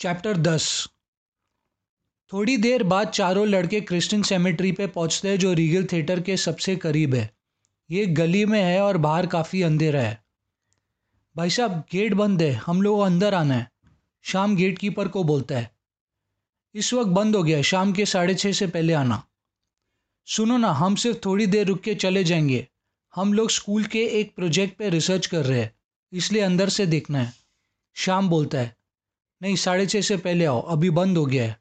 Chapter दस। थोड़ी देर बाद चारों लड़के क्रिस्टन सेमेट्री पे पहुँचते हैं, जो रीगल थिएटर के सबसे करीब है। ये गली में है और बाहर काफ़ी अंधेरा है। भाई साहब, गेट बंद है। हम लोग अंदर आना है। शाम गेट कीपर को बोलता है। इस वक्त बंद हो गया शाम के साढ़े छः से पहले आना। सुनो ना, हम सिर्फ़ थोड़ी देर रुक के चले जाएँगे। हम लोग स्कूल के एक प्रोजेक्ट पे रिसर्च कर रहे हैं। इसलिए अंदर से देखना है। शाम बोलता है। नहीं, साढ़े छः से पहले आओ, अभी बंद हो गया है।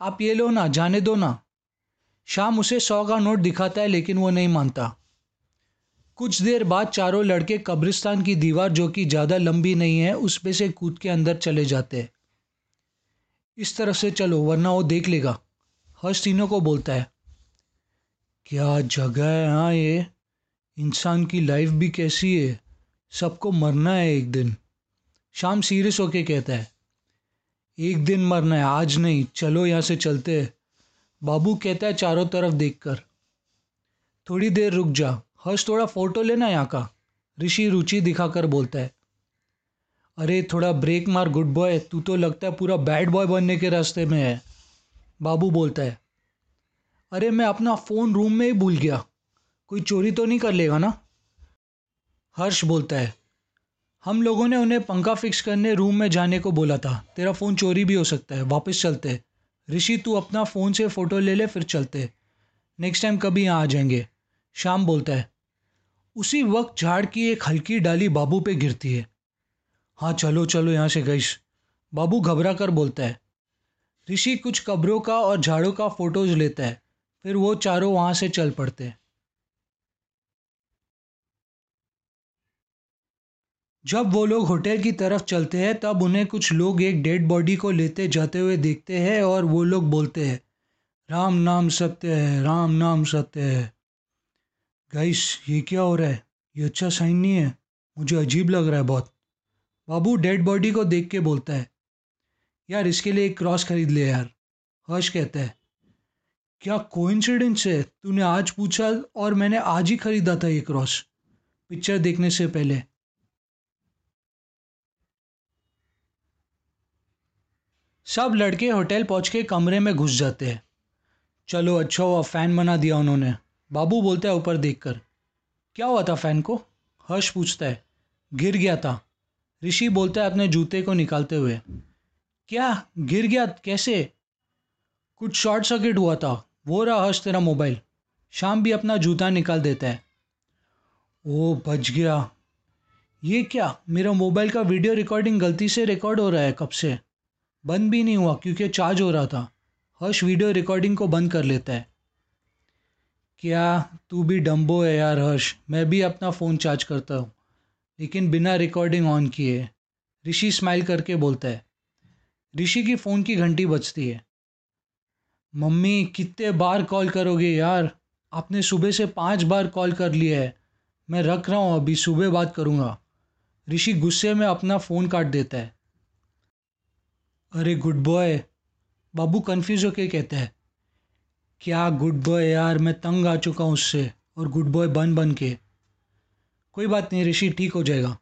आप ये लो ना, जाने दो ना। शाम उसे सौ का नोट दिखाता है, लेकिन वो नहीं मानता। कुछ देर बाद चारों लड़के कब्रिस्तान की दीवार, जो कि ज़्यादा लंबी नहीं है, उस पे से कूद के अंदर चले जाते हैं। इस तरफ़ से चलो, वरना वो देख लेगा। हर्ष तीनों को बोलता है, क्या जगह है हाँ ये? इंसान की लाइफ भी कैसी है? सबको मरना है एक दिन। शाम सीरियस होके कहता है एक दिन मरना है, आज नहीं, चलो यहाँ से चलते हैं। बाबू कहता है चारों तरफ़ देखकर। थोड़ी देर रुक जा, हर्ष थोड़ा फ़ोटो लेना यहाँ का। ऋषि रुचि दिखाकर बोलता है, अरे, थोड़ा ब्रेक मार गुड बॉय तू तो लगता है पूरा बैड बॉय बनने के रास्ते में है। बाबू बोलता है, अरे, मैं अपना फ़ोन रूम में ही भूल गया, कोई चोरी तो नहीं कर लेगा ना? हर्ष बोलता है हम लोगों ने उन्हें पंखा फिक्स करने रूम में जाने को बोला था। तेरा फ़ोन चोरी भी हो सकता है, वापस चलते। ऋषि, तू अपना फ़ोन से फ़ोटो ले ले, फिर चलते। नेक्स्ट टाइम कभी यहाँ आ जाएँगे। शाम बोलता है, उसी वक्त झाड़ की एक हल्की डाली बाबू पे गिरती है। हाँ चलो चलो, यहाँ से गईस बाबू घबरा कर बोलता है, ऋषि कुछ कब्रों का और झाड़ों का फ़ोटोज़ लेता है, फिर वो चारों वहाँ से चल पड़ते हैं। जब वो लोग होटल की तरफ़ चलते हैं, तब उन्हें कुछ लोग एक डेड बॉडी को लेते जाते हुए देखते हैं और वो लोग बोलते हैं, राम नाम सत्य है, राम नाम सत्य है। गाइस ये क्या हो रहा है? ये अच्छा साइन नहीं है। मुझे अजीब लग रहा है बहुत। बाबू डेड बॉडी को देख के बोलता है, यार, इसके लिए एक क्रॉस खरीद ले यार। हर्ष कहता है, क्या कोइंसिडेंस है? तूने आज पूछा और मैंने आज ही खरीदा था ये क्रॉस। पिक्चर देखने से पहले। सब लड़के होटल पहुँच के कमरे में घुस जाते हैं। चलो अच्छा हुआ, फ़ैन बना दिया उन्होंने। बाबू बोलता है ऊपर देखकर। क्या हुआ था फ़ैन को? हर्ष पूछता है। गिर गया था। ऋषि बोलता है अपने जूते को निकालते हुए। क्या? गिर गया? कैसे? कुछ शॉर्ट सर्किट हुआ था। वो रहा हर्ष, तेरा मोबाइल। शाम भी अपना जूता निकाल देता है। ओ, बच गया। ये क्या? मेरा मोबाइल का वीडियो रिकॉर्डिंग गलती से रिकॉर्ड हो रहा है? कब से? बंद भी नहीं हुआ, क्योंकि चार्ज हो रहा था। हर्ष वीडियो रिकॉर्डिंग को बंद कर लेता है। क्या तू भी डम्बो है यार हर्ष? मैं भी अपना फ़ोन चार्ज करता हूँ, लेकिन बिना रिकॉर्डिंग ऑन किए। ऋषि स्माइल करके बोलता है, ऋषि की फ़ोन की घंटी बजती है। मम्मी, कितने बार कॉल करोगे यार? आपने सुबह से पाँच बार कॉल कर लिया है। मैं रख रहा हूँ, अभी सुबह बात करूँगा। ऋषि गुस्से में अपना फ़ोन काट देता है। अरे गुड बॉय बाबू कन्फ्यूज़ होके कहता है, क्या गुड बॉय यार, मैं तंग आ चुका हूँ उससे और गुड बॉय बन बन के। कोई बात नहीं, ऋषि ठीक हो जाएगा।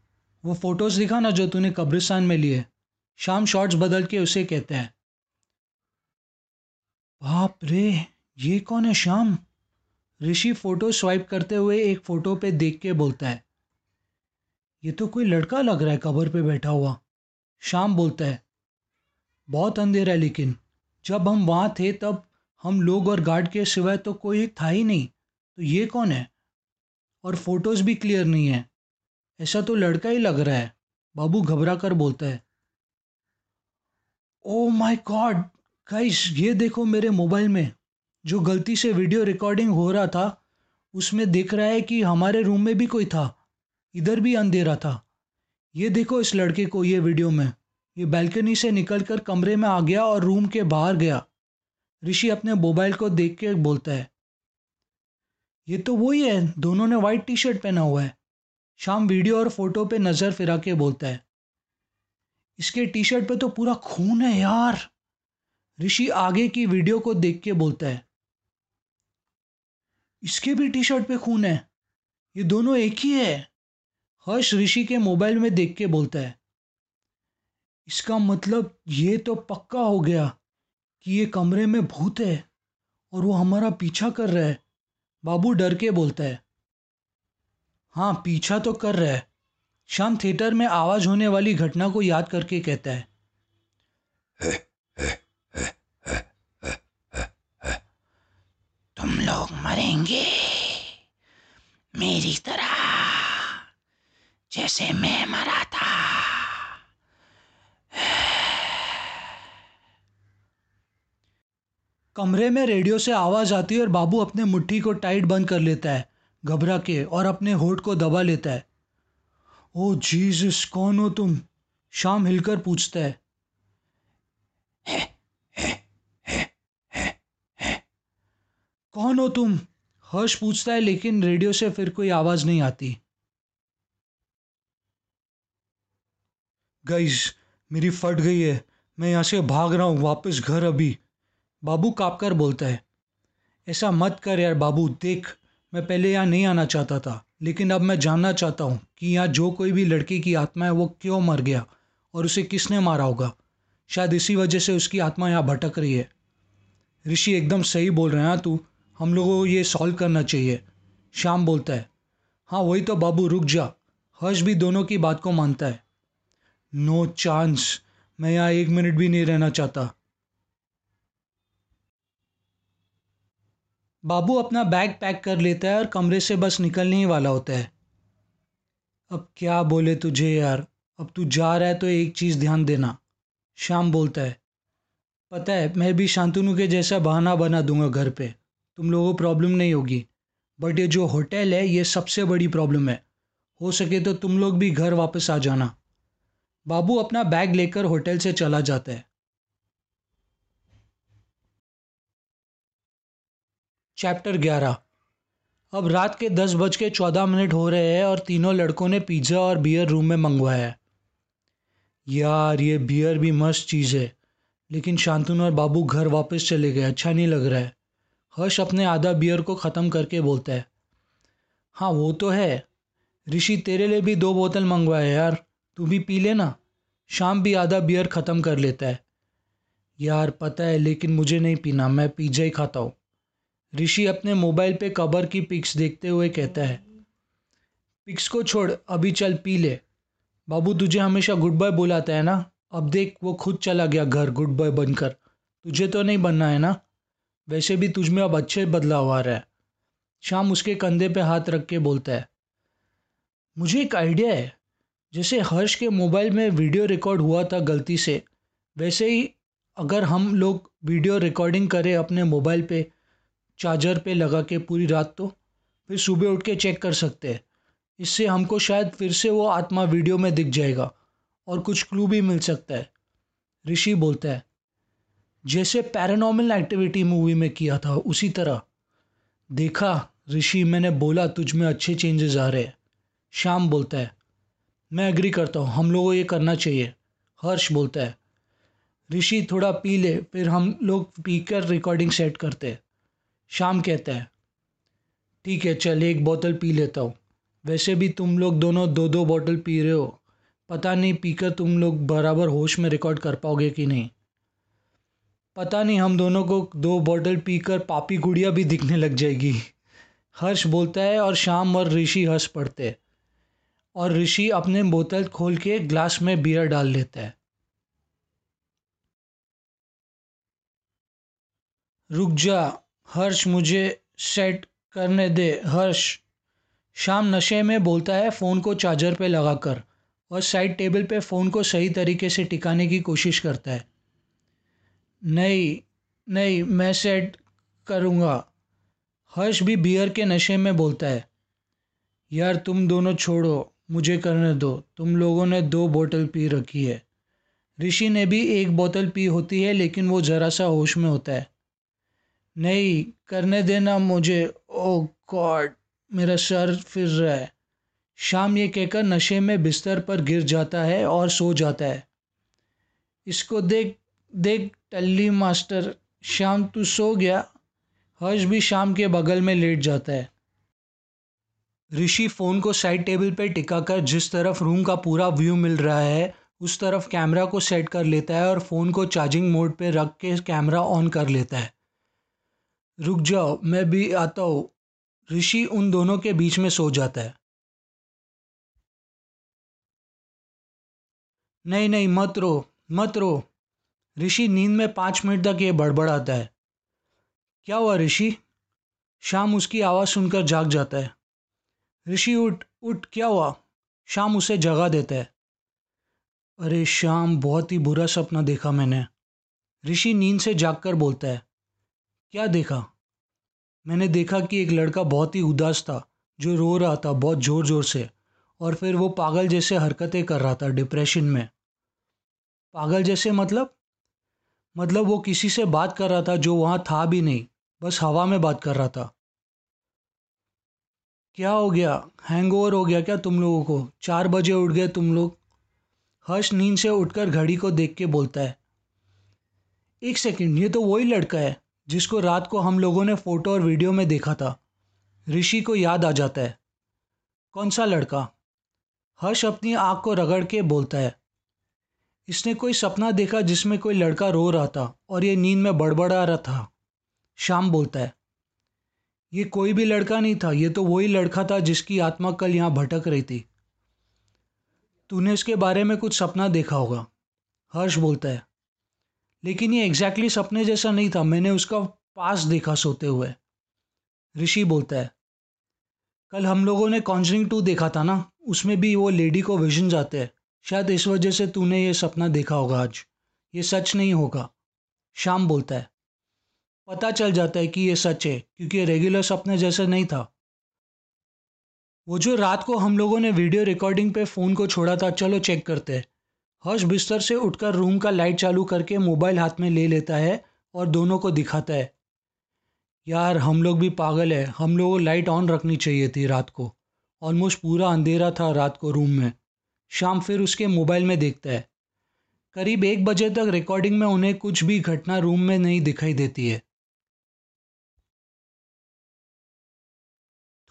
वो फ़ोटोज़ दिखा ना जो तूने कब्रिस्तान में लिए। शाम शॉर्ट्स बदल के उसे कहता है, बाप रे, ये कौन है शाम? ऋषि फ़ोटो स्वाइप करते हुए एक फ़ोटो पे देख के बोलता है, ये तो कोई लड़का लग रहा है कबर पे बैठा हुआ। शाम बोलता है बहुत अंधेरा है लेकिन। जब हम वहाँ थे, तब हम लोग और गार्ड के सिवाय तो कोई था ही नहीं। तो ये कौन है? और फ़ोटोज़ भी क्लियर नहीं है। ऐसा तो लड़का ही लग रहा है। बाबू घबरा कर बोलता है। ओ माय गॉड गाइस ये देखो मेरे मोबाइल में। जो गलती से वीडियो रिकॉर्डिंग हो रहा था, उसमें दिख रहा है कि हमारे रूम में भी कोई था। इधर भी अंधेरा था। ये देखो इस लड़के को, ये वीडियो में। ये बैल्कनी से निकलकर कमरे में आ गया और रूम के बाहर गया। ऋषि अपने मोबाइल को देख के बोलता है, ये तो वही है दोनों ने वाइट टी शर्ट पहना हुआ है। शाम वीडियो और फ़ोटो पे नज़र फिरा के बोलता है, इसके टी शर्ट पे तो पूरा खून है यार। ऋषि आगे की वीडियो को देख के बोलता है, इसके भी टी शर्ट पे खून है, ये दोनों एक ही है? हर्ष ऋषि के मोबाइल में देख के बोलता है इसका मतलब ये तो पक्का हो गया कि ये कमरे में भूत है और वो हमारा पीछा कर रहा है। बाबू डर के बोलता है। हाँ पीछा तो कर रहा है। शाम थिएटर में आवाज़ होने वाली घटना को याद करके कहता है। तुम लोग मरेंगे। मेरी तरह। जैसे मैं मरा था कमरे में रेडियो से आवाज़ आती है और बाबू अपने मुट्ठी को टाइट बंद कर लेता है, घबरा के और अपने होठ को दबा लेता है। ओ जीसस, कौन हो तुम? शाम हिलकर पूछता है। कौन हो तुम? हर्ष पूछता है, लेकिन रेडियो से फिर कोई आवाज़ नहीं आती। गाइस मेरी फट गई है। मैं यहाँ से भाग रहा हूँ, वापस घर अभी। बाबू काँप कर बोलता है, ऐसा मत कर यार बाबू, देख, मैं पहले यहाँ नहीं आना चाहता था, लेकिन अब मैं जानना चाहता हूँ कि यहाँ जो कोई भी लड़की की आत्मा है, वो क्यों मर गया और उसे किसने मारा होगा? शायद इसी वजह से उसकी आत्मा यहाँ भटक रही है। ऋषि एकदम सही बोल रहे हैं हाँ तू, हम लोगों को ये सॉल्व करना चाहिए। श्याम बोलता है हाँ वही तो बाबू, रुक जा, हर्ष भी दोनों की बात को मानता है। नो चांस मैं यहाँ एक मिनट भी नहीं रहना चाहता। बाबू अपना बैग पैक कर लेता है और कमरे से बस निकलने ही वाला होता है। अब क्या बोले तुझे यार? अब तू जा रहा है तो एक चीज़ ध्यान देना। शाम बोलता है, पता है, मैं भी शांतनु के जैसा बहाना बना दूँगा घर पे। तुम लोगों को प्रॉब्लम नहीं होगी। बट ये जो होटल है, ये सबसे बड़ी प्रॉब्लम है। हो सके तो तुम लोग भी घर वापस आ जाना। बाबू अपना बैग लेकर होटल से चला जाता है। चैप्टर ग्यारह। अब रात के दस बज के चौदह मिनट हो रहे हैं और तीनों लड़कों ने पिज़्ज़ा और बियर रूम में मंगवाया। है यार, ये बियर भी मस्त चीज़ है। लेकिन शांतनु और बाबू घर वापस चले गए अच्छा नहीं लग रहा है। हर्ष अपने आधा बियर को ख़त्म करके बोलता है हाँ वो तो है। ऋषि, तेरे लिए भी दो बोतल मंगवाए यार। तू भी पी लेना शाम भी आधा बियर ख़त्म कर लेता है। यार, पता है, लेकिन मुझे नहीं पीना। मैं पिज़्ज़ा ही खाता हूँ। ऋषि अपने मोबाइल पे कबर की पिक्स देखते हुए कहता है, पिक्स को छोड़, अभी चल, पी ले। बाबू, तुझे हमेशा गुड बाय बुलाता है ना? अब देख, वो खुद चला गया घर गुड बाय बनकर। तुझे तो नहीं बनना है ना? वैसे भी तुझ में अब अच्छे बदलाव आ रहा है। शाम उसके कंधे पे हाथ रख के बोलता है, मुझे एक आइडिया है। जैसे हर्ष के मोबाइल में वीडियो रिकॉर्ड हुआ था गलती से, वैसे ही अगर हम लोग वीडियो रिकॉर्डिंग करें अपने मोबाइल पे चार्जर पे लगा के पूरी रात तो फिर सुबह उठ के चेक कर सकते हैं। इससे हमको शायद फिर से वो आत्मा वीडियो में दिख जाएगा और कुछ क्लू भी मिल सकता है। ऋषि बोलता है, जैसे पैरानॉर्मल एक्टिविटी मूवी में किया था, उसी तरह। देखा, ऋषि, मैंने बोला, तुझ में अच्छे चेंजेस आ रहे हैं। शाम बोलता है, मैं एग्री करता हूँ, हम लोगों को ये करना चाहिए। हर्ष बोलता है, ऋषि, थोड़ा पी ले, फिर हम लोग पी कर रिकॉर्डिंग सेट करते हैं। शाम कहता है, ठीक है, चल, एक बोतल पी लेता हूँ। वैसे भी तुम लोग दोनों दो दो बोतल पी रहे हो। पता नहीं पीकर तुम लोग बराबर होश में रिकॉर्ड कर पाओगे कि नहीं। पता नहीं हम दोनों को दो बोतल पीकर पापी गुड़िया भी दिखने लग जाएगी। हर्ष बोलता है और शाम और ऋषि हंस पड़ते और ऋषि अपने बोतल खोल के ग्लास में बियर डाल लेता है। रुक जा हर्ष मुझे सेट करने दे। हर्ष, शाम नशे में बोलता है फ़ोन को चार्जर पे लगाकर और साइड टेबल पे फ़ोन को सही तरीके से टिकाने की कोशिश करता है। नहीं नहीं, मैं सेट करूँगा। हर्ष भी बियर के नशे में बोलता है। यार, तुम दोनों छोड़ो, मुझे करने दो। तुम लोगों ने दो बोतल पी रखी है। ऋषि ने भी एक बोतल पी होती है, लेकिन वो ज़रा सा होश में होता है। नहीं, करने देना मुझे। ओ गॉड मेरा सर फिर रहा है। शाम ये कहकर नशे में बिस्तर पर गिर जाता है और सो जाता है। इसको देख देख टल्ली मास्टर, शाम तू सो गया। हर्ष भी शाम के बगल में लेट जाता है। ऋषि फ़ोन को साइड टेबल पर टिकाकर जिस तरफ़ रूम का पूरा व्यू मिल रहा है, उस तरफ़ कैमरा को सेट कर लेता है और फ़ोन को चार्जिंग मोड पर रख के कैमरा ऑन कर लेता है। रुक जाओ, मैं भी आता हूँ। ऋषि उन दोनों के बीच में सो जाता है। नहीं नहीं, मत रो मत रो। ऋषि नींद में पाँच मिनट तक ये बड़बड़ाता है। क्या हुआ ऋषि? शाम उसकी आवाज़ सुनकर जाग जाता है। ऋषि, उठ उठ, क्या हुआ? शाम उसे जगा देता है। अरे, शाम, बहुत ही बुरा सपना देखा मैंने। ऋषि नींद से जागकर बोलता है। क्या देखा? मैंने देखा कि एक लड़का बहुत ही उदास था, जो रो रहा था बहुत ज़ोर ज़ोर से, और फिर वो पागल जैसे हरकतें कर रहा था डिप्रेशन में। पागल जैसे मतलब? मतलब वो किसी से बात कर रहा था जो वहाँ था भी नहीं, बस हवा में बात कर रहा था। क्या हो गया? हैंगओवर हो गया क्या तुम लोगों को? चार बजे उठ गए तुम लोग। हर्ष नींद से उठकर घड़ी को देख के बोलता है, एक सेकंड, ये तो वही लड़का है। जिसको रात को हम लोगों ने फ़ोटो और वीडियो में देखा था। ऋषि को याद आ जाता है। कौन सा लड़का? हर्ष अपनी आँख को रगड़ के बोलता है। इसने कोई सपना देखा जिसमें कोई लड़का रो रहा था और ये नींद में बड़बड़ा रहा था। शाम बोलता है। ये कोई भी लड़का नहीं था, ये तो वही लड़का था जिसकी आत्मा कल यहाँ भटक रही थी। तूने इसके बारे में कुछ सपना देखा होगा। हर्ष बोलता है। लेकिन ये एग्जैक्टली exactly सपने जैसा नहीं था। मैंने उसका पास देखा सोते हुए। ऋषि बोलता है, कल हम लोगों ने कॉन्जरिंग टू देखा था ना? उसमें भी वो लेडी को विजन जाते हैं। शायद इस वजह से तूने ये सपना देखा होगा आज। ये सच नहीं होगा। शाम बोलता है, पता चल जाता है कि ये सच है, क्योंकि ये रेगुलर सपने जैसा नहीं था। वो जो रात को हम लोगों ने वीडियो रिकॉर्डिंग पे फ़ोन को छोड़ा था, चलो चेक करते हैं। हर्ष बिस्तर से उठकर रूम का लाइट चालू करके मोबाइल हाथ में ले लेता है और दोनों को दिखाता है। यार, हम लोग भी पागल है। हम लोगों को लाइट ऑन रखनी चाहिए थी रात को। ऑलमोस्ट पूरा अंधेरा था रात को रूम में। शाम फिर उसके मोबाइल में देखता है। करीब एक बजे तक रिकॉर्डिंग में उन्हें कुछ भी घटना रूम में नहीं दिखाई देती है।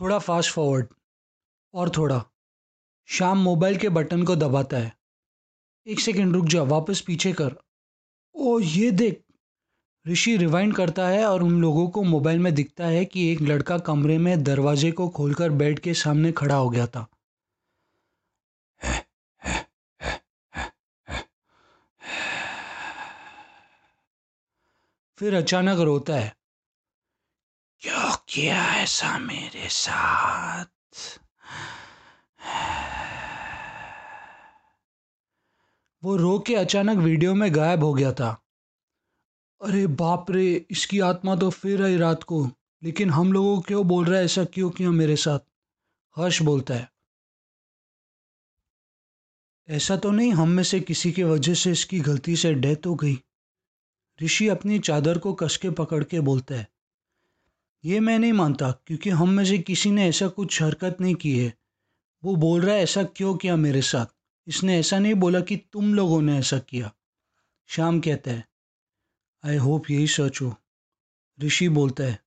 थोड़ा फास्ट फॉरवर्ड और थोड़ा। शाम मोबाइल के बटन को दबाता है। एक सेकेंड, रुक जा, वापस पीछे कर। ओ ये देख, ऋषि रिवाइंड करता है और उन लोगों को मोबाइल में दिखता है कि एक लड़का कमरे में दरवाजे को खोलकर बेड के सामने खड़ा हो गया था। फिर अचानक रोता है। क्यों किया ऐसा मेरे साथ? वो रो के अचानक वीडियो में गायब हो गया था। अरे बाप रे, इसकी आत्मा तो फिर आई रात को। लेकिन हम लोगों क्यों बोल रहा है ऐसा क्यों किया मेरे साथ? हर्ष बोलता है। ऐसा तो नहीं, हम में से किसी के वजह से इसकी गलती से डेथ हो गई। ऋषि अपनी चादर को कस के पकड़ के बोलता है। ये मैं नहीं मानता, क्योंकि हम में से किसी ने ऐसा कुछ हरकत नहीं की है। वो बोल रहा है, ऐसा क्यों किया मेरे साथ? इसने ऐसा नहीं बोला कि तुम लोगों ने ऐसा किया। श्याम कहता है आई होप यही सच हो। ऋषि बोलता है,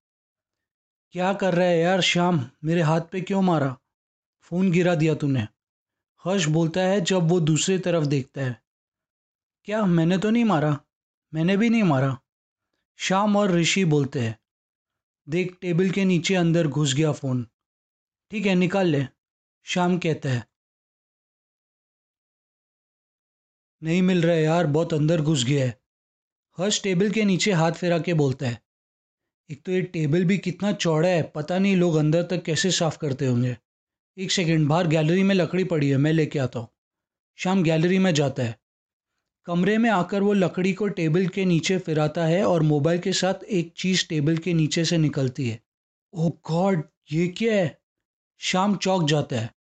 क्या कर रहा है यार श्याम? मेरे हाथ पे क्यों मारा? फ़ोन गिरा दिया तूने। हर्ष बोलता है, जब वो दूसरी तरफ़ देखता है, क्या मैंने तो नहीं मारा? मैंने भी नहीं मारा? श्याम और ऋषि बोलते हैं, देख, टेबल के नीचे अंदर घुस गया फ़ोन। ठीक है, निकाल ले। श्याम कहता है नहीं मिल रहा है यार, बहुत अंदर घुस गया है। हर्ष टेबल के नीचे हाथ फेरा के बोलता है। एक तो ये टेबल भी कितना चौड़ा है, पता नहीं लोग अंदर तक कैसे साफ़ करते होंगे। एक सेकेंड, बाहर गैलरी में लकड़ी पड़ी है, मैं लेके आता हूँ। शाम गैलरी में जाता है। कमरे में आकर वो लकड़ी को टेबल के नीचे फिराता है और मोबाइल के साथ एक चीज़ टेबल के नीचे से निकलती है। ओह गॉड, ये क्या है? शाम चौक जाता है।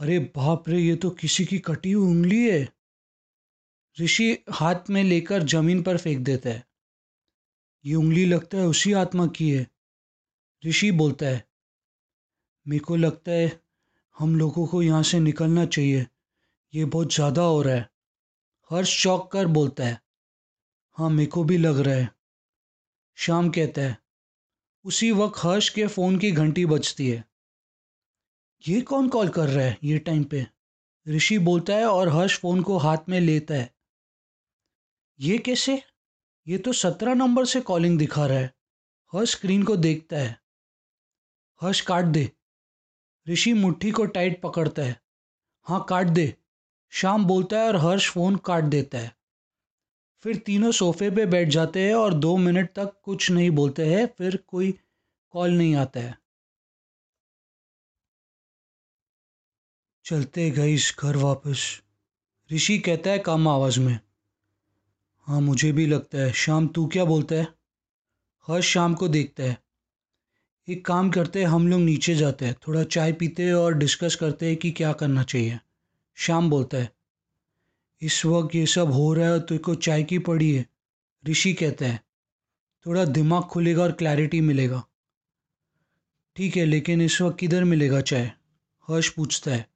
अरे बाप रे, ये तो किसी की कटी हुई उंगली है। ऋषि हाथ में लेकर ज़मीन पर फेंक देता है। ये उंगली लगता है उसी आत्मा की है। ऋषि बोलता है, मेरे को लगता है हम लोगों को यहाँ से निकलना चाहिए, ये बहुत ज़्यादा हो रहा है। हर्ष चौक कर बोलता है हाँ मेरे को भी लग रहा है। शाम कहता है, उसी वक्त हर्ष के फ़ोन की घंटी बजती है। ये कौन कॉल कर रहा है ये टाइम पे? ऋषि बोलता है और हर्ष फ़ोन को हाथ में लेता है। ये कैसे? ये तो सत्रह नंबर से कॉलिंग दिखा रहा है। हर्ष स्क्रीन को देखता है। हर्ष, काट दे। ऋषि मुट्ठी को टाइट पकड़ता है। हाँ काट दे। शाम बोलता है और हर्ष फ़ोन काट देता है। फिर तीनों सोफे पे बैठ जाते हैं और दो मिनट तक कुछ नहीं बोलते हैं। फिर कोई कॉल नहीं आता है। चलते गई घर वापस। ऋषि कहता है कम आवाज़ में। हाँ मुझे भी लगता है। शाम, तू क्या बोलता है? हर्ष शाम को देखता है। एक काम करते हैं, हम लोग नीचे जाते हैं। थोड़ा चाय पीते हैं और डिस्कस करते हैं कि क्या करना चाहिए। शाम बोलता है। इस वक्त ये सब हो रहा है तो को चाय की पड़ी है, ऋषि कहता है। थोड़ा दिमाग खुलेगा और क्लैरिटी मिलेगा। ठीक है, लेकिन इस वक्त किधर मिलेगा चाय? हर्ष पूछता है।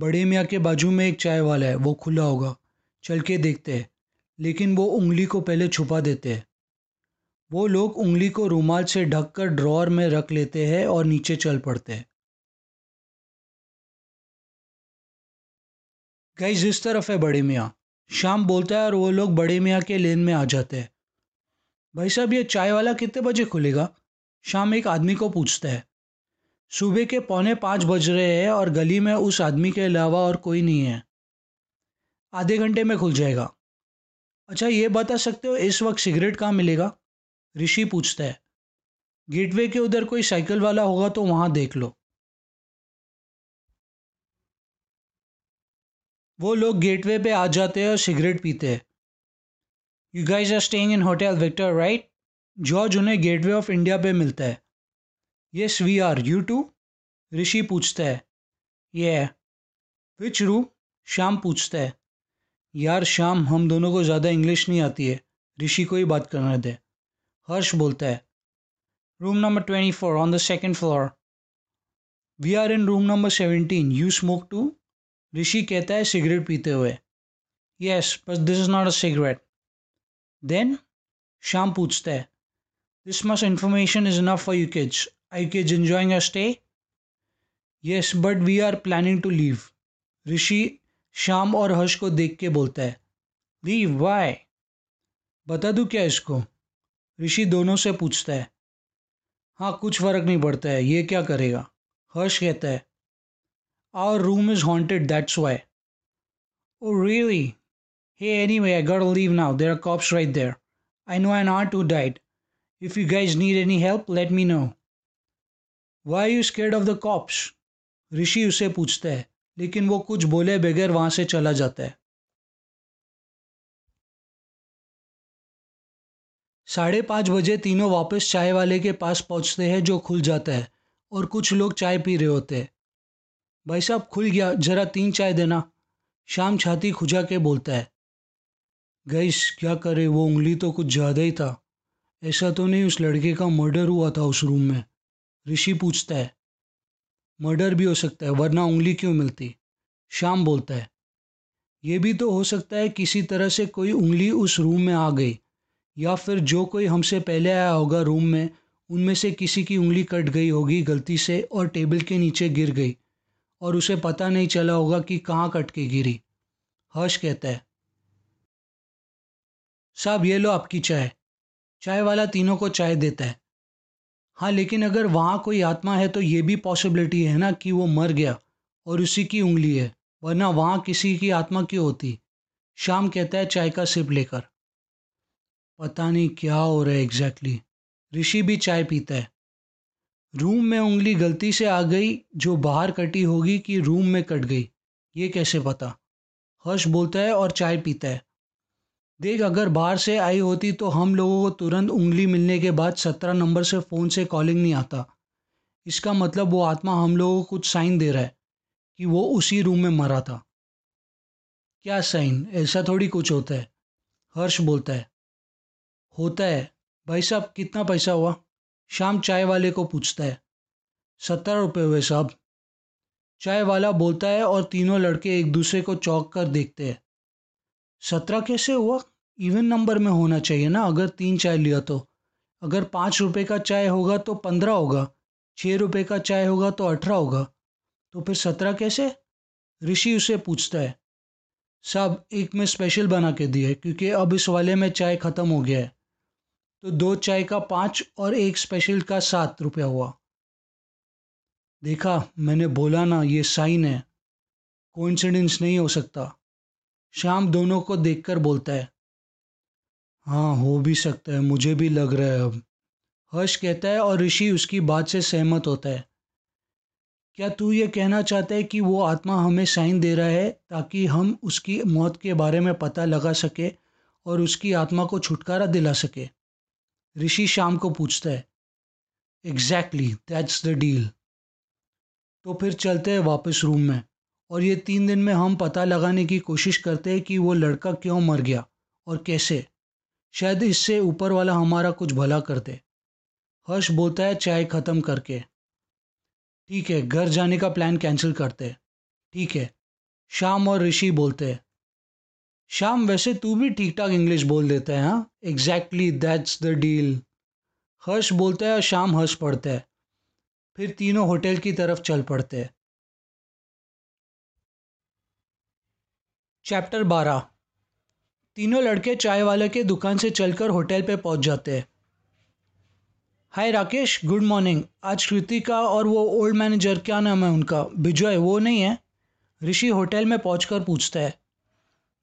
बड़े मियाँ के बाजू में एक चाय वाला है, वो खुला होगा। चल के देखते हैं। लेकिन वो उंगली को पहले छुपा देते हैं। वो लोग उंगली को रुमाल से ढककर ड्रॉर में रख लेते हैं और नीचे चल पड़ते हैं। गई जिस तरफ़ है बड़े मियाँ। शाम बोलता है और वो लोग बड़े मियाँ के लेन में आ जाते हैं। भाई साहब, ये चाय वाला कितने बजे खुलेगा? शाम एक आदमी को पूछता है। सुबह के पौने पाँच बज रहे हैं और गली में उस आदमी के अलावा और कोई नहीं है। आधे घंटे में खुल जाएगा। अच्छा ये बता सकते हो, इस वक्त सिगरेट कहाँ मिलेगा? ऋषि पूछता है। गेटवे के उधर कोई साइकिल वाला होगा तो वहाँ देख लो। वो लोग गेटवे पे आ जाते हैं और सिगरेट पीते हैं। You guys are staying in hotel Victor right George उन्हें गेटवे ऑफ़ इंडिया पे मिलता है। Yes we are you too Rishi पूछता है। ये विच रू शाम पूछता है। यार, शाम हम दोनों को ज़्यादा इंग्लिश नहीं आती है। ऋषि को ही बात करने दे। हर्ष बोलता है room number twenty four on the second floor we are in room number seventeen you smoke too Rishi कहता है सिगरेट पीते हुए. यस बस this is not a cigarette then Sham पूछता है this much information is enough for you kids I kids enjoying a stay yes but we are planning to leave Rishi Sham और हर्ष को देख के बोलता है लीव वाई? बता दूँ क्या इसको? ऋषि दोनों से पूछता है हाँ कुछ फ़र्क नहीं पड़ता है, ये क्या करेगा? हर्ष कहता है our room is haunted that's why oh really hey anyway I leave now there are cops right there I know an are to diet if you guys need any help let me know why you scared of the cops Rishi उसे पूछता है लेकिन वो कुछ बोले बगैर वहाँ से चला जाता है। साढ़े पाँच बजे तीनों वापस चाय वाले के पास पहुँचते हैं जो खुल जाता है और कुछ लोग चाय पी रहे होते हैं। भाई साहब, खुल गया, ज़रा तीन चाय देना। शाम छाती खुजा के बोलता है गईस क्या करे, वो उंगली तो कुछ ज़्यादा ही था। ऐसा तो नहीं उस लड़के का मर्डर हुआ था उस रूम में? ऋषि पूछता है मर्डर भी हो सकता है, वरना उंगली क्यों मिलती? शाम बोलता है, ये भी तो हो सकता है किसी तरह से कोई उंगली उस रूम में आ गई, या फिर जो कोई हमसे पहले आया होगा रूम में, उनमें से किसी की उंगली कट गई होगी गलती से और टेबल के नीचे गिर गई, और उसे पता नहीं चला होगा कि कहाँ कट के गिरी। हर्ष कहता है, साहब, ये लो आपकी चाय। चाय वाला तीनों को चाय देता है। हाँ लेकिन अगर वहाँ कोई आत्मा है तो ये भी पॉसिबिलिटी है ना कि वो मर गया और उसी की उंगली है, वरना वहाँ किसी की आत्मा क्यों होती? शाम कहता है, चाय का सिप लेकर। पता नहीं क्या हो रहा है एग्जैक्टली ऋषि भी चाय पीता है। रूम में उंगली गलती से आ गई, जो बाहर कटी होगी कि रूम में कट गई, ये कैसे पता? हर्ष बोलता है और चाय पीता है। देख, अगर बाहर से आई होती तो हम लोगों को तुरंत उंगली मिलने के बाद सत्रह नंबर से फ़ोन से कॉलिंग नहीं आता। इसका मतलब वो आत्मा हम लोगों को कुछ साइन दे रहा है कि वो उसी रूम में मरा था। क्या साइन ऐसा थोड़ी कुछ होता है। हर्ष बोलता है। होता है। भाई साहब, कितना पैसा हुआ? शाम चाय वाले को पूछता है। सत्तर रुपये हुए साहब। चाय वाला बोलता है और तीनों लड़के एक दूसरे को चौंक कर देखते हैं। सत्रह कैसे हुआ? इवन नंबर में होना चाहिए ना, अगर तीन चाय लिया तो। अगर पाँच रुपये का चाय होगा तो पंद्रह होगा छः रुपये का चाय होगा तो अठारह होगा। तो फिर सत्रह कैसे? ऋषि उसे पूछता है। साहब, एक में स्पेशल बना के दिए क्योंकि अब इस वाले में चाय ख़त्म हो गया है। तो दो चाय का पाँच और एक स्पेशल का सात रुपया हुआ। देखा, मैंने बोला ना, ये साइन है। कोइंसिडेंस नहीं हो सकता। शाम दोनों को देखकर बोलता है। हाँ हो भी सकता है, मुझे भी लग रहा है अब। हर्ष कहता है और ऋषि उसकी बात से सहमत होता है। क्या तू ये कहना चाहता है कि वो आत्मा हमें साइन दे रहा है ताकि हम उसकी मौत के बारे में पता लगा सके और उसकी आत्मा को छुटकारा दिला सके? ऋषि शाम को पूछता है। एग्जैक्टली दैट्स द डील तो फिर चलते हैं वापस रूम में। और ये तीन दिन में हम पता लगाने की कोशिश करते हैं कि वो लड़का क्यों मर गया और कैसे। शायद इससे ऊपर वाला हमारा कुछ भला कर दे हर्ष बोलता है, चाय ख़त्म करके। ठीक है, घर जाने का प्लान कैंसिल करते। ठीक है शाम और ऋषि बोलते हैं। शाम वैसे तू भी ठीक ठाक इंग्लिश बोल देता है हाँ? Exactly that's the deal Harsh बोलता है और शाम हर्ष पढ़ता है। फिर तीनों होटल की तरफ़ चल पड़ते हैं। चैप्टर बारह। तीनों लड़के चाय वाले के दुकान से चलकर होटल पे पहुँच जाते हैं। हाय राकेश गुड मॉर्निंग आज कृतिका और वो ओल्ड मैनेजर क्या नाम है उनका? बिजॉय वो नहीं है? ऋषि होटल में पहुंचकर पूछता है।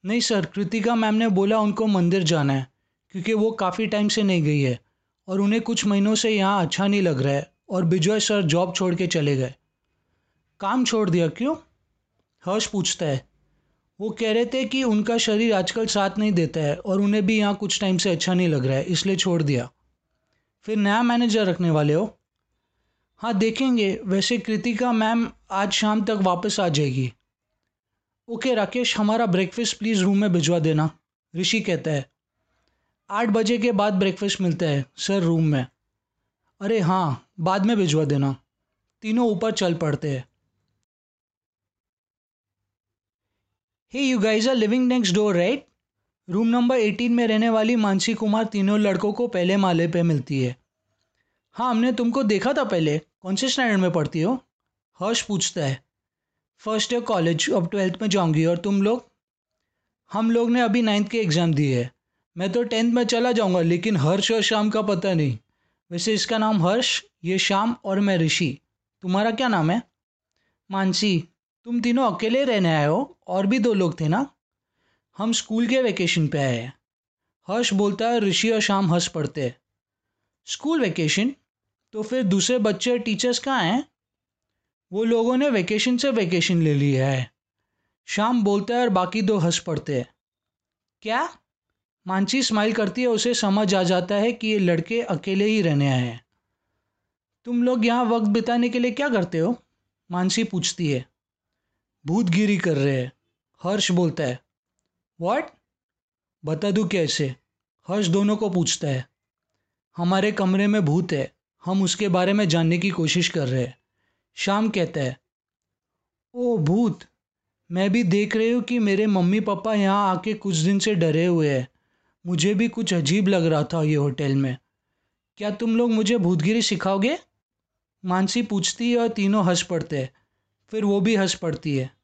नहीं सर, कृतिका मैम ने बोला उनको मंदिर जाना है, क्योंकि वो काफ़ी टाइम से नहीं गई है और उन्हें कुछ महीनों से यहाँ अच्छा नहीं लग रहा है और बिजॉय सर जॉब छोड़ के चले गए। काम छोड़ दिया क्यों? हर्ष पूछता है। वो कह रहे थे कि उनका शरीर आजकल साथ नहीं देता है और उन्हें भी यहाँ कुछ टाइम से अच्छा नहीं लग रहा है, इसलिए छोड़ दिया। फिर नया मैनेजर रखने वाले हो? हाँ देखेंगे। वैसे कृतिका मैम आज शाम तक वापस आ जाएगी। ओके राकेश, हमारा ब्रेकफास्ट प्लीज़ रूम में भिजवा देना। ऋषि कहता है, आठ बजे के बाद ब्रेकफास्ट मिलता है सर रूम में। अरे हाँ बाद में भिजवा देना। तीनों ऊपर चल पड़ते हैं। Hey you guys are living next door right room number eighteen में रहने वाली मानसी कुमार तीनों लड़कों को पहले माले पे मिलती है। हाँ हमने तुमको देखा था पहले। कौन से स्टैंडर्ड में पढ़ती हो? हर्ष पूछता है। फ़र्स्ट ईयर कॉलेज अब ट्वेल्थ में जाऊँगी। और तुम लोग? हम लोग ने अभी नाइन्थ के एग्ज़ाम दिए है। मैं तो टेंथ में चला जाऊँगा, लेकिन हर्ष और शाम का पता नहीं। वैसे इसका नाम हर्ष, ये शाम और मैं ऋषि। तुम्हारा क्या नाम है? मानसी तुम तीनों अकेले रहने आए हो, और भी दो लोग थे ना? हम स्कूल के वेकेशन पे आए हैं। हर्ष बोलता है, ऋषि और शाम हंस पड़ते स्कूल वेकेशन तो फिर दूसरे बच्चे और टीचर्स कहाँ हैं? वो लोगों ने वेकेशन से वेकेशन ले लिया है। शाम बोलता है, और बाकी दो हंस पड़ते हैं। क्या? मानसी स्माइल करती है, उसे समझ आ जाता है कि ये लड़के अकेले ही रहने आए हैं। तुम लोग यहाँ वक्त बिताने के लिए क्या करते हो? मानसी पूछती है। भूतगिरी कर रहे हैं। हर्ष बोलता है व्हाट बता दूँ कैसे? हर्ष दोनों को पूछता है, हमारे कमरे में भूत है, हम उसके बारे में जानने की कोशिश कर रहे हैं। शाम कहता है, ओ भूत, मैं भी देख रही हूँ कि मेरे मम्मी पापा यहाँ आके कुछ दिन से डरे हुए हैं। मुझे भी कुछ अजीब लग रहा था ये होटल में। क्या तुम लोग मुझे भूतगिरी सिखाओगे? मानसी पूछती है और तीनों हंस पड़ते हैं। फिर वो भी हंस पड़ती है।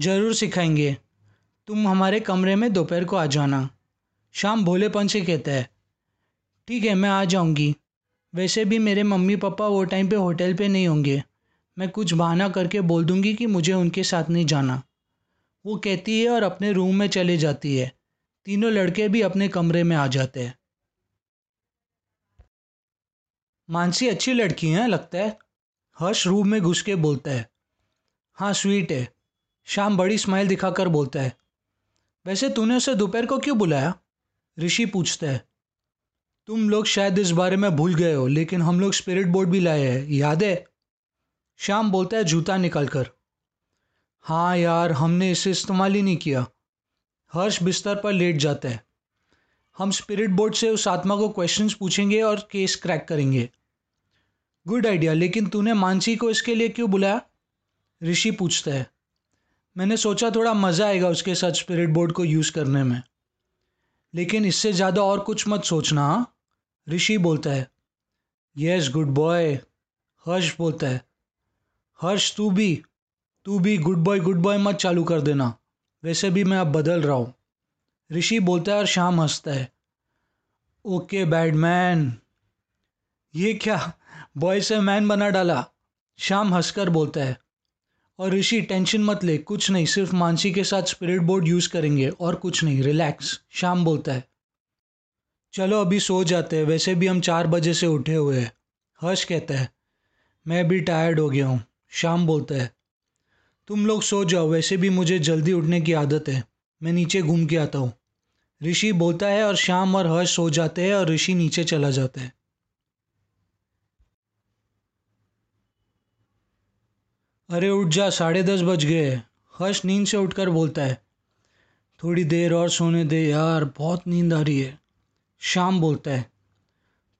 ज़रूर सिखाएँगे। तुम हमारे कमरे में दोपहर को आ जाना। शाम भोलेपन से कहता है, ठीक है, मैं आ जाऊँगी। वैसे भी मेरे मम्मी पापा वो टाइम पे होटल पे नहीं होंगे। मैं कुछ बहाना करके बोल दूँगी कि मुझे उनके साथ नहीं जाना। वो कहती है और अपने रूम में चले जाती है। तीनों लड़के भी अपने कमरे में आ जाते हैं। मानसी, अच्छी लड़की हैं, लगता है। हर्ष रूम में घुस के बोलता है हाँ स्वीट है। शाम बड़ी स्माइल दिखाकर बोलता है, वैसे तूने उसे दोपहर को क्यों बुलाया? ऋषि पूछता है, तुम लोग शायद इस बारे में भूल गए हो, लेकिन हम लोग स्पिरिट बोर्ड भी लाए हैं, याद है? श्याम बोलता है, जूता निकल कर हाँ यार, हमने इसे इस्तेमाल ही नहीं किया। हर्ष बिस्तर पर लेट जाता है। हम स्पिरिट बोर्ड से उस आत्मा को क्वेश्चंस पूछेंगे और केस क्रैक करेंगे। गुड आइडिया लेकिन तूने मानसी को इसके लिए क्यों बुलाया? ऋषि पूछता है। मैंने सोचा थोड़ा मज़ा आएगा उसके साथ स्पिरिट बोर्ड को यूज़ करने में। लेकिन इससे ज़्यादा और कुछ मत सोचना हाँ? ऋषि बोलता है यस गुड बॉय हर्ष बोलता है, हर्ष, तू भी तू भी गुड बॉय गुड बॉय मत चालू कर देना। वैसे भी मैं अब बदल रहा हूँ। ऋषि बोलता है और शाम हंसता है ओके बैडमैन ये क्या बॉय से मैन बना डाला? शाम हंसकर बोलता है और ऋषि टेंशन मत ले, कुछ नहीं, सिर्फ़ मानसी के साथ स्पिरिट बोर्ड यूज़ करेंगे और कुछ नहीं रिलैक्स शाम बोलता है। चलो अभी सो जाते हैं, वैसे भी हम चार बजे से उठे हुए हैं। हर्ष कहता है, मैं भी टायर्ड हो गया हूँ, शाम बोलता है। तुम लोग सो जाओ, वैसे भी मुझे जल्दी उठने की आदत है, मैं नीचे घूम के आता हूँ। ऋषि बोलता है और शाम और हर्ष सो जाते हैं और ऋषि नीचे चला जाता है। अरे उठ जा, साढ़े दस बज गए हर्ष नींद से उठकर बोलता है, थोड़ी देर और सोने दे यार, बहुत नींद आ रही है। शाम बोलता है,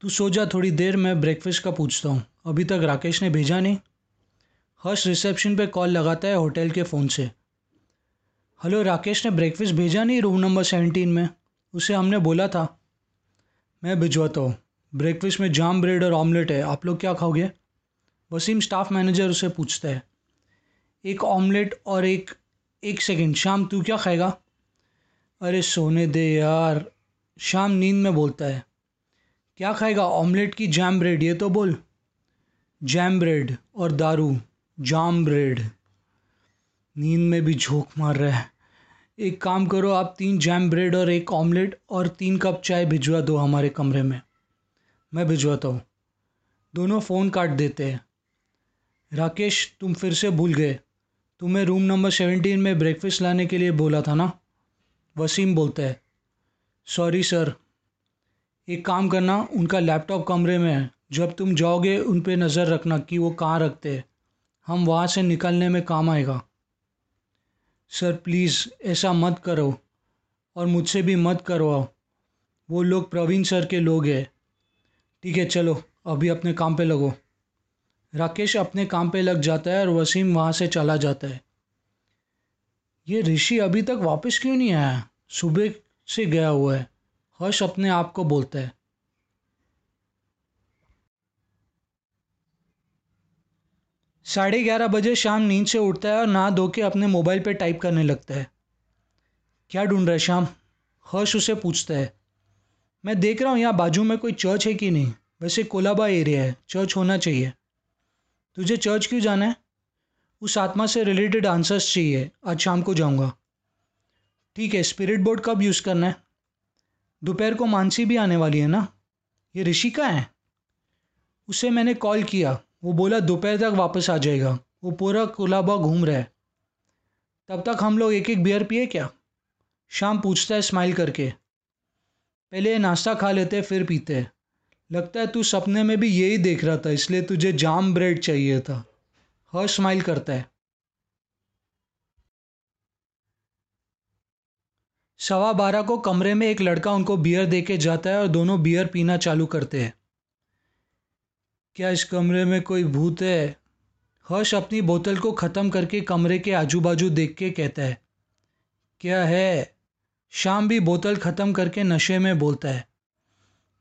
तू सो जा, थोड़ी देर मैं ब्रेकफास्ट का पूछता हूँ। अभी तक राकेश ने भेजा नहीं? हर्ष रिसेप्शन पे कॉल लगाता है होटल के फ़ोन से हेलो राकेश ने ब्रेकफास्ट भेजा नहीं रूम नंबर सेवनटीन में? उसे हमने बोला था। मैं भिजवाता हूँ। ब्रेकफास्ट में जाम ब्रेड और ऑमलेट है। आप लोग क्या खाओगे? वसीम स्टाफ मैनेजर उसे पूछता है एक ऑमलेट और एक एक सेकंड, शाम तू क्या खाएगा? अरे सोने दे यार, शाम नींद में बोलता है। क्या खाएगा? ऑमलेट की जैम ब्रेड, ये तो बोल। जैम ब्रेड और दारू, जाम ब्रेड। नींद में भी झोंक मार रहा है। एक काम करो, आप तीन जैम ब्रेड और एक ऑमलेट और तीन कप चाय भिजवा दो हमारे कमरे में। मैं भिजवाता हूँ। दोनों फ़ोन काट देते हैं। राकेश, तुम फिर से भूल गए। तुम्हें रूम नंबर सेवेंटीन में ब्रेकफास्ट लाने के लिए बोला था ना? वसीम बोलता है। सॉरी सर एक काम करना, उनका लैपटॉप कमरे में है। जब तुम जाओगे, उन पर नज़र रखना कि वो कहाँ रखते हैं। हम वहाँ से निकलने में काम आएगा। सर प्लीज़ ऐसा मत करो। और मुझसे भी मत करवाओ। वो लोग प्रवीण सर के लोग हैं। ठीक है, चलो, अभी अपने काम पे लगो। राकेश अपने काम पे लग जाता है और वसीम वहाँ से चला जाता है। ये ऋषि अभी तक वापस क्यों नहीं आया? सुबह से गया हुआ है। हर्ष अपने आप को बोलता है। साढ़े ग्यारह बजे शाम नींद से उठता है और नहा धो के अपने मोबाइल पे टाइप करने लगता है। क्या ढूंढ रहा है शाम? हर्ष उसे पूछता है। मैं देख रहा हूँ यहाँ बाजू में कोई चर्च है कि नहीं? वैसे कोलाबा एरिया है। चर्च होना चाहिए। तुझे चर्च क्यों जाना है? उस आत्मा से रिलेटेड आंसर्स चाहिए। आज शाम को जाऊँगा। ठीक है स्पिरिट बोर्ड कब यूज़ करना है? दोपहर को मानसी भी आने वाली है ना? ये ऋषि का है? उसे मैंने कॉल किया। वो बोला, दोपहर तक वापस आ जाएगा। वो पूरा कोलाबा घूम रहा है। तब तक हम लोग एक एक बियर पिए क्या? शाम पूछता है स्माइल करके। पहले नाश्ता खा लेते, फिर पीते। लगता है तू सपने में भी यही देख रहा था, इसलिए तुझे जाम ब्रेड चाहिए था। हर स्माइल करता है। सवा बारह को कमरे में एक लड़का उनको बियर दे के जाता है और दोनों बियर पीना चालू करते हैं। क्या इस कमरे में कोई भूत है? हर्ष अपनी बोतल को ख़त्म करके कमरे के आजू बाजू देख के कहता है, क्या है? शाम भी बोतल ख़त्म करके नशे में बोलता है।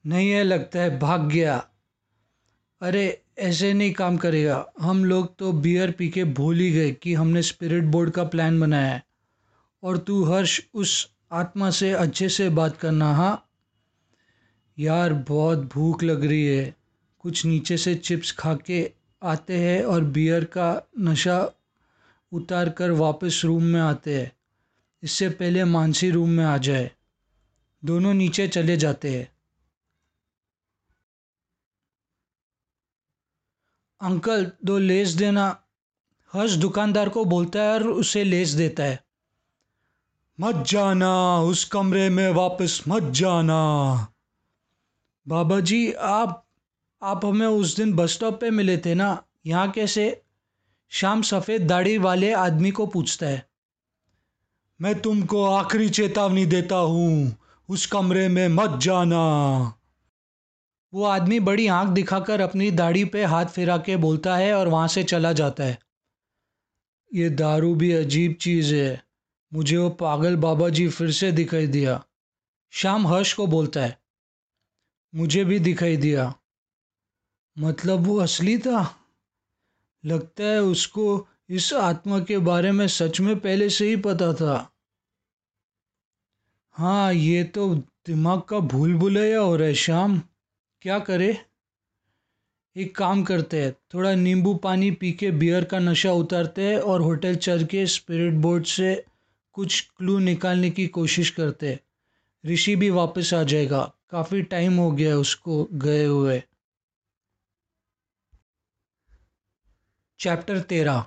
नहीं है, लगता है भाग गया। अरे, ऐसे नहीं काम करेगा। हम लोग तो बियर पी के भूल ही गए कि हमने स्पिरिट बोर्ड का प्लान बनाया है। और तू हर्ष, उस आत्मा से अच्छे से बात करना हाँ? यार, बहुत भूख लग रही है। कुछ नीचे से चिप्स खा के आते हैं और बियर का नशा उतार कर वापस रूम में आते हैं। इससे पहले मानसी रूम में आ जाए। दोनों नीचे चले जाते हैं। अंकल दो लेस देना। हर्ष दुकानदार को बोलता है और उसे लेस देता है। मत जाना उस कमरे में वापस मत जाना। बाबा जी आप आप हमें उस दिन बस स्टॉप पे मिले थे ना? यहाँ कैसे? शाम सफ़ेद दाढ़ी वाले आदमी को पूछता है। मैं तुमको आखिरी चेतावनी देता हूँ उस कमरे में मत जाना। वो आदमी बड़ी आँख दिखाकर अपनी दाढ़ी पे हाथ फिरा के बोलता है और वहाँ से चला जाता है। ये दारू भी अजीब चीज़ है। मुझे वो पागल बाबा जी फिर से दिखाई दिया। शाम हर्ष को बोलता है। मुझे भी दिखाई दिया। मतलब वो असली था? लगता है उसको इस आत्मा के बारे में सच में पहले से ही पता था। हाँ ये तो दिमाग का भूल भुलैया हो रहा है, शाम। क्या करे? एक काम करते हैं, थोड़ा नींबू पानी पी के बियर का नशा उतारते हैं और होटल चल के स्पिरिट बोर्ड से कुछ क्लू निकालने की कोशिश करते हैं। ऋषि भी वापस आ जाएगा। काफ़ी टाइम हो गया उसको गए हुए। चैप्टर तेरह।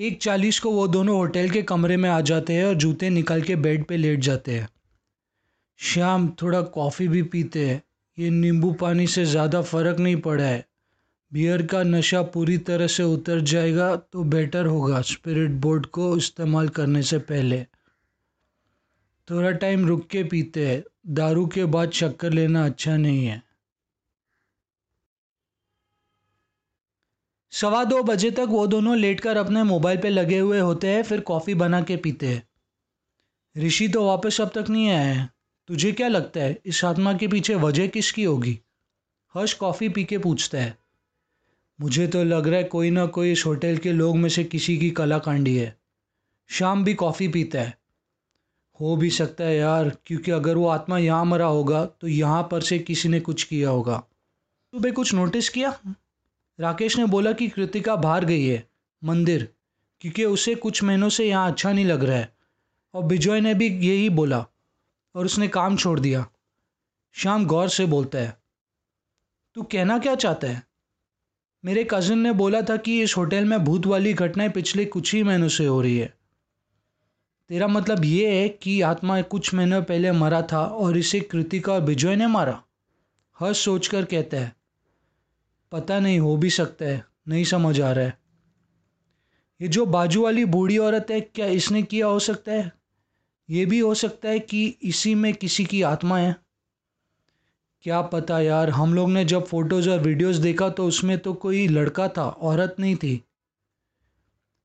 एक चालीस को वो दोनों होटल के कमरे में आ जाते हैं और जूते निकाल के बेड पे लेट जाते हैं। शाम थोड़ा कॉफ़ी भी पीते हैं। ये नींबू पानी से ज़्यादा फ़र्क नहीं पड़ा है। बियर का नशा पूरी तरह से उतर जाएगा तो बेटर होगा, स्पिरिट बोर्ड को इस्तेमाल करने से पहले। थोड़ा टाइम रुक के पीते हैं, दारू के बाद शक्कर लेना अच्छा नहीं है। सवा दो बजे तक वो दोनों लेटकर अपने मोबाइल पे लगे हुए होते हैं, फिर कॉफ़ी बना के पीते हैं। ऋषि तो वापस अब तक नहीं आया है। तुझे क्या लगता है, इस आत्मा के पीछे वजह किसकी होगी? हर्ष कॉफ़ी पी के पूछता है। मुझे तो लग रहा है कोई ना कोई इस होटल के लोग में से किसी की कला कांडी है। शाम भी कॉफ़ी पीता है। हो भी सकता है यार, क्योंकि अगर वो आत्मा यहाँ मरा होगा तो यहाँ पर से किसी ने कुछ किया होगा। सुबह कुछ नोटिस किया? राकेश ने बोला कि कृतिका बाहर गई है, मंदिर, क्योंकि उसे कुछ महीनों से यहाँ अच्छा नहीं लग रहा है। और बिजॉय ने भी यही बोला। और उसने काम छोड़ दिया। शाम गौर से बोलता है, तू कहना क्या चाहता है? मेरे कज़न ने बोला था कि इस होटल में भूत वाली घटनाएँ पिछले कुछ ही महीनों से हो रही है। तेरा मतलब ये है कि आत्मा कुछ महीनों पहले मरा था और इसे कृतिका और बिजॉय ने मारा? हर्ष सोचकर कहता है, पता नहीं, हो भी सकता है, नहीं समझ आ रहा है। ये जो बाजू वाली बूढ़ी औरत है, क्या इसने किया हो सकता है? ये भी हो सकता है कि इसी में किसी की आत्मा है। क्या पता यार, हम लोग ने जब फ़ोटोज़ और वीडियोस देखा तो उसमें तो कोई लड़का था, औरत नहीं थी।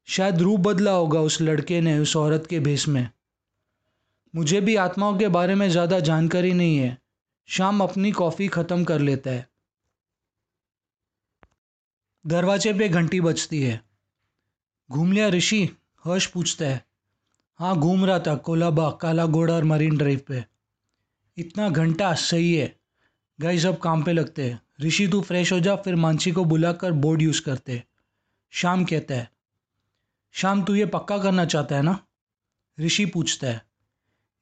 शायद रूप बदला होगा उस लड़के ने, उस औरत के भेस में। मुझे भी आत्माओं के बारे में ज़्यादा जानकारी नहीं है। शाम अपनी कॉफ़ी ख़त्म कर लेता है। दरवाजे पे घंटी बजती है। घूम लिया ऋषि, हर्ष पूछता है हाँ घूम रहा था, कोलाबा काला घोड़ा और मरीन ड्राइव पे। इतना घंटा सही है। गाइस सब काम पे लगते हैं। ऋषि, तू फ्रेश हो जा, फिर मानसी को बुलाकर बोर्ड यूज़ करते शाम कहता है शाम तू ये पक्का करना चाहता है ना? ऋषि पूछता है,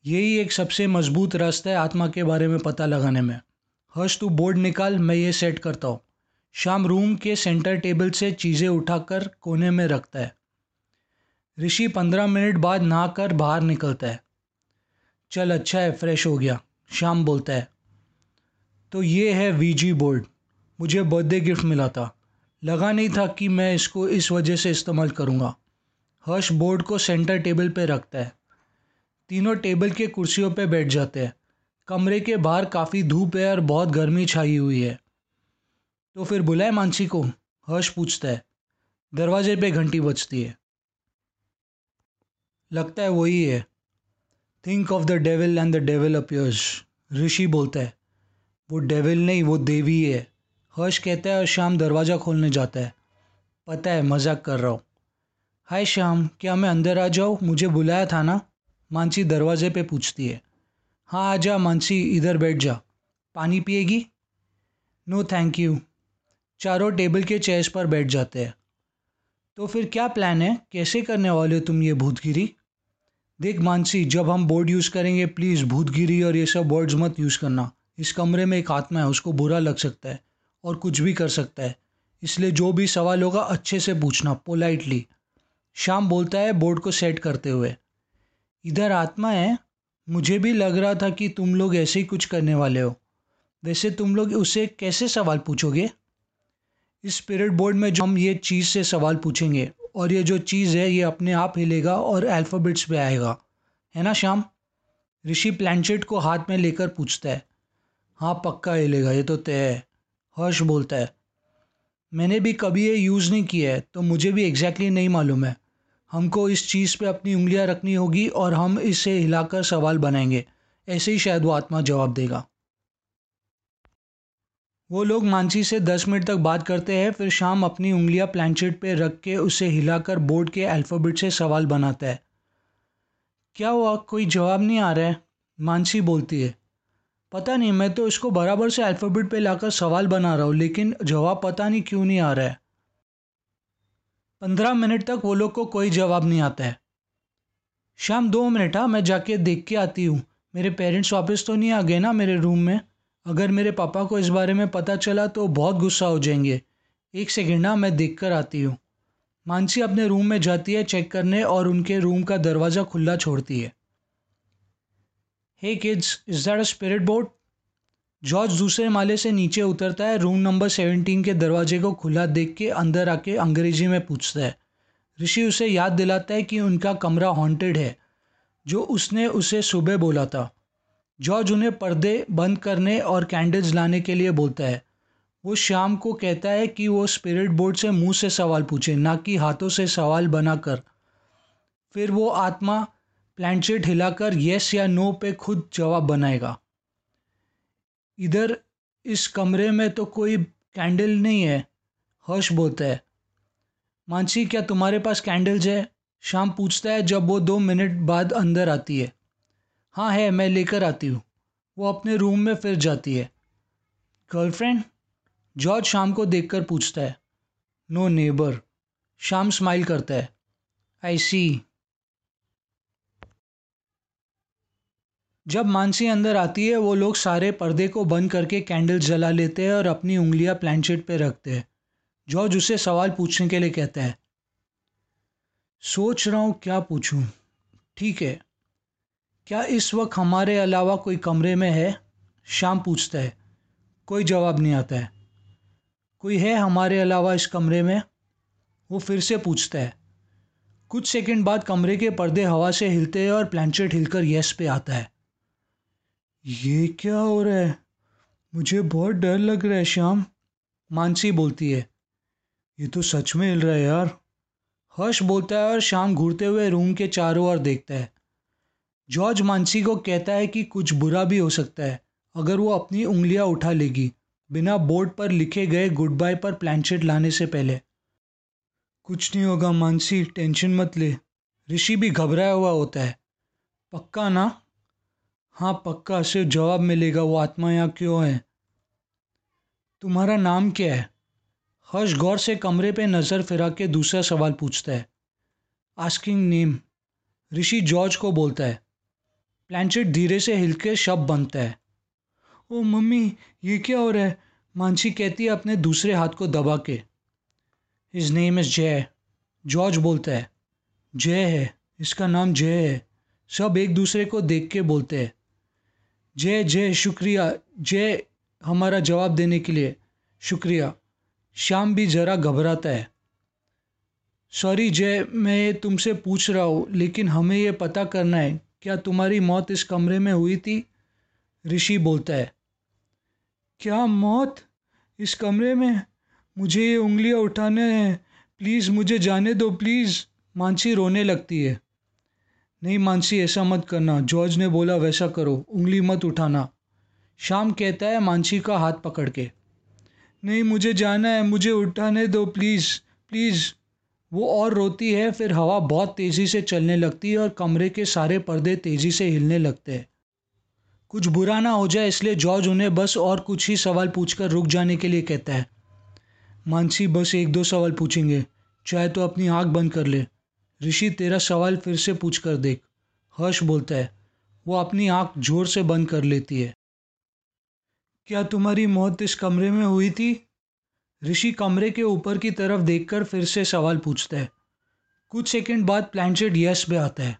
यही एक सबसे मज़बूत रास्ता है आत्मा के बारे में पता लगाने में। हर्ष, तू बोर्ड निकाल, मैं ये सेट करता हूँ। शाम रूम के सेंटर टेबल से चीज़ें उठाकर कोने में रखता है। ऋषि पंद्रह मिनट बाद नहाकर बाहर निकलता है। चल अच्छा है फ्रेश हो गया, शाम बोलता है। तो ये है वीजी बोर्ड मुझे बर्थडे गिफ्ट मिला था। लगा नहीं था कि मैं इसको इस वजह से इस्तेमाल करूँगा। हर्ष बोर्ड को सेंटर टेबल पर रखता है। तीनों टेबल के कुर्सियों पर बैठ जाते हैं। कमरे के बाहर काफ़ी धूप है और बहुत गर्मी छाई हुई है। तो फिर बुलाए मानसी को। हर्ष पूछता है। दरवाजे पे घंटी बजती है। लगता है वही है। Think of the devil and the devil appears Rishi बोलता है, वो डेविल नहीं, वो देवी है। हर्ष कहता है और शाम दरवाज़ा खोलने जाता है। पता है, मज़ाक कर रहा हूँ। हाय श्याम, क्या मैं अंदर आ जाऊँ? मुझे बुलाया था ना? मानसी दरवाजे पे पूछती है। हाँ आ जा मानसी, इधर बैठ जा। पानी पिएगी? नो थैंक यू चारों टेबल के चेयर्स पर बैठ जाते हैं। तो फिर क्या प्लान है? कैसे करने वाले हो तुम ये भूतगिरी? देख मानसी, जब हम बोर्ड यूज़ करेंगे प्लीज़ भूतगिरी और ये सब वर्ड्स मत यूज़ करना। इस कमरे में एक आत्मा है, उसको बुरा लग सकता है और कुछ भी कर सकता है। इसलिए जो भी सवाल होगा, अच्छे से पूछना पोलाइटली शाम बोलता है बोर्ड को सेट करते हुए। इधर आत्मा है, मुझे भी लग रहा था कि तुम लोग ऐसे ही कुछ करने वाले हो। वैसे तुम लोग उससे कैसे सवाल पूछोगे? इस स्पिरिट बोर्ड में जो हम ये चीज़ से सवाल पूछेंगे और ये जो चीज़ है, ये अपने आप हिलेगा और अल्फ़ाबेट्स पे आएगा। है ना श्याम? ऋषि प्लानचेट को हाथ में लेकर पूछता है हाँ पक्का हिलेगा, ये तो तय है। हर्ष बोलता है, मैंने भी कभी ये यूज़ नहीं किया है तो मुझे भी एग्जैक्टली exactly नहीं मालूम है। हमको इस चीज़ पे अपनी उंगलियाँ रखनी होगी और हम इसे हिलाकर सवाल बनाएँगे। ऐसे ही शायद वो आत्मा जवाब देगा। वो लोग मानसी से दस मिनट तक बात करते हैं, फिर शाम अपनी उंगलियाँ प्लानचेट पे रख के उसे हिलाकर बोर्ड के अल्फ़ाबेट से सवाल बनाता है। क्या हुआ कोई जवाब नहीं आ रहा है? मानसी बोलती है। पता नहीं, मैं तो इसको बराबर से अल्फ़ाबेट पे लाकर सवाल बना रहा हूँ, लेकिन जवाब पता नहीं क्यों नहीं आ रहा है। पंद्रह मिनट तक वो लोग को कोई जवाब नहीं आता है। शाम दो मिनट हाँ मैं जाके देख के आती हूँ। मेरे पेरेंट्स वापस तो नहीं आ गए ना मेरे रूम में? अगर मेरे पापा को इस बारे में पता चला तो बहुत गुस्सा हो जाएँगे। एक सेकेंड ना, मैं देख कर आती हूँ। मानसी अपने रूम में जाती है चेक करने और उनके रूम का दरवाज़ा खुला छोड़ती है। Hey kids is that a spirit board George दूसरे माले से नीचे उतरता है। रूम नंबर सेवनटीन के दरवाजे को खुला देख के अंदर आके अंग्रेज़ी में पूछता है। ऋषि उसे याद दिलाता है कि उनका कमरा हॉन्टेड है, जो उसने उसे सुबह बोला था। जॉर्ज उन्हें पर्दे बंद करने और कैंडल्स लाने के लिए बोलता है। वो शाम को कहता है कि वो स्पिरिट बोर्ड से मुँह से सवाल पूछे, ना कि हाथों से सवाल बनाकर। फिर वो आत्मा प्लानचेट हिलाकर यस या नो पे खुद जवाब बनाएगा। इधर इस कमरे में तो कोई कैंडल नहीं है, हर्ष बोलता है। मानसी, क्या तुम्हारे पास कैंडल्स है? शाम पूछता है जब वो दो मिनट बाद अंदर आती है। हाँ है, मैं लेकर आती हूँ। वो अपने रूम में फिर जाती है। गर्लफ्रेंड? जॉर्ज शाम को देखकर पूछता है। No neighbour. शाम स्माइल करता है। आई सी। जब मानसी अंदर आती है, वो लोग सारे पर्दे को बंद करके कैंडल जला लेते हैं और अपनी उंगलियाँ प्लानचेट पे रखते हैं। जॉर्ज उसे सवाल पूछने के लिए कहता है। सोच रहा हूँ, क्या पूछूँ? ठीक है। क्या इस वक्त हमारे अलावा कोई कमरे में है? शाम पूछता है। कोई जवाब नहीं आता है। कोई है हमारे अलावा इस कमरे में? वो फिर से पूछता है। कुछ सेकंड बाद कमरे के पर्दे हवा से हिलते हैं और प्लानचेट हिलकर यस पे आता है। ये क्या हो रहा है? मुझे बहुत डर लग रहा है, श्याम। मानसी बोलती है। ये तो सच में हिल रहा है यार। हर्ष बोलता है और शाम घूरते हुए रूम के चारों ओर देखता है। जॉर्ज मानसी को कहता है कि कुछ बुरा भी हो सकता है, अगर वो अपनी उंगलियाँ उठा लेगी। बिना बोर्ड पर लिखे गए गुड बाय पर प्लानचेट लाने से पहले। कुछ नहीं होगा मानसी टेंशन मत ले। ऋषि भी घबराया हुआ होता है। पक्का ना? हाँ पक्का सिर्फ़ जवाब मिलेगा, वो आत्मा यहाँ क्यों है? तुम्हारा नाम क्या है? हर्ष गौर से कमरे पे नज़र फिरा के दूसरा सवाल पूछता है। आस्किंग नेम ऋषि जॉर्ज को बोलता है। प्लानचेट धीरे से हिल के शब्द बनता है। ओ, मम्मी, ये क्या हो रहा है? मानसी कहती है अपने दूसरे हाथ को दबा के। His name is Jay George बोलता है। जय है। इसका नाम जय है। सब एक दूसरे को देख के बोलते हैं। जय जय शुक्रिया। जय हमारा जवाब देने के लिए शुक्रिया। श्याम भी ज़रा घबराता है। सॉरी जय मैं तुमसे पूछ रहा हूँ, लेकिन हमें यह पता करना है क्या तुम्हारी मौत इस कमरे में हुई थी? ऋषि बोलता है। क्या मौत इस कमरे में? मुझे ये उंगलियाँ उठाने हैं। प्लीज़ मुझे जाने दो, प्लीज़। मानसी रोने लगती है। नहीं मानसी, ऐसा मत करना। जॉर्ज ने बोला, वैसा करो। उंगली मत उठाना। शाम कहता है मानसी का हाथ पकड़ के। नहीं, मुझे जाना है। मुझे उठाने दो, प्लीज़। प्लीज़। वो और रोती है, फिर हवा बहुत तेज़ी से चलने लगती है और कमरे के सारे पर्दे तेज़ी से हिलने लगते हैं। कुछ बुरा ना हो जाए, इसलिए जॉर्ज उन्हें बस और कुछ ही सवाल पूछकर रुक जाने के लिए कहता है। मानसी, बस एक दो सवाल पूछेंगे। चाहे तो अपनी आँख बंद कर ले। ऋषि, तेरा सवाल फिर से पूछ कर देख। हर्ष बोलता है, वो अपनी आँख ज़ोर से बंद कर लेती है। क्या तुम्हारी मौत इस कमरे में हुई थी? ऋषि कमरे के ऊपर की तरफ़ देखकर फिर से सवाल पूछता है। कुछ सेकंड बाद प्लानचेट यश में आता है।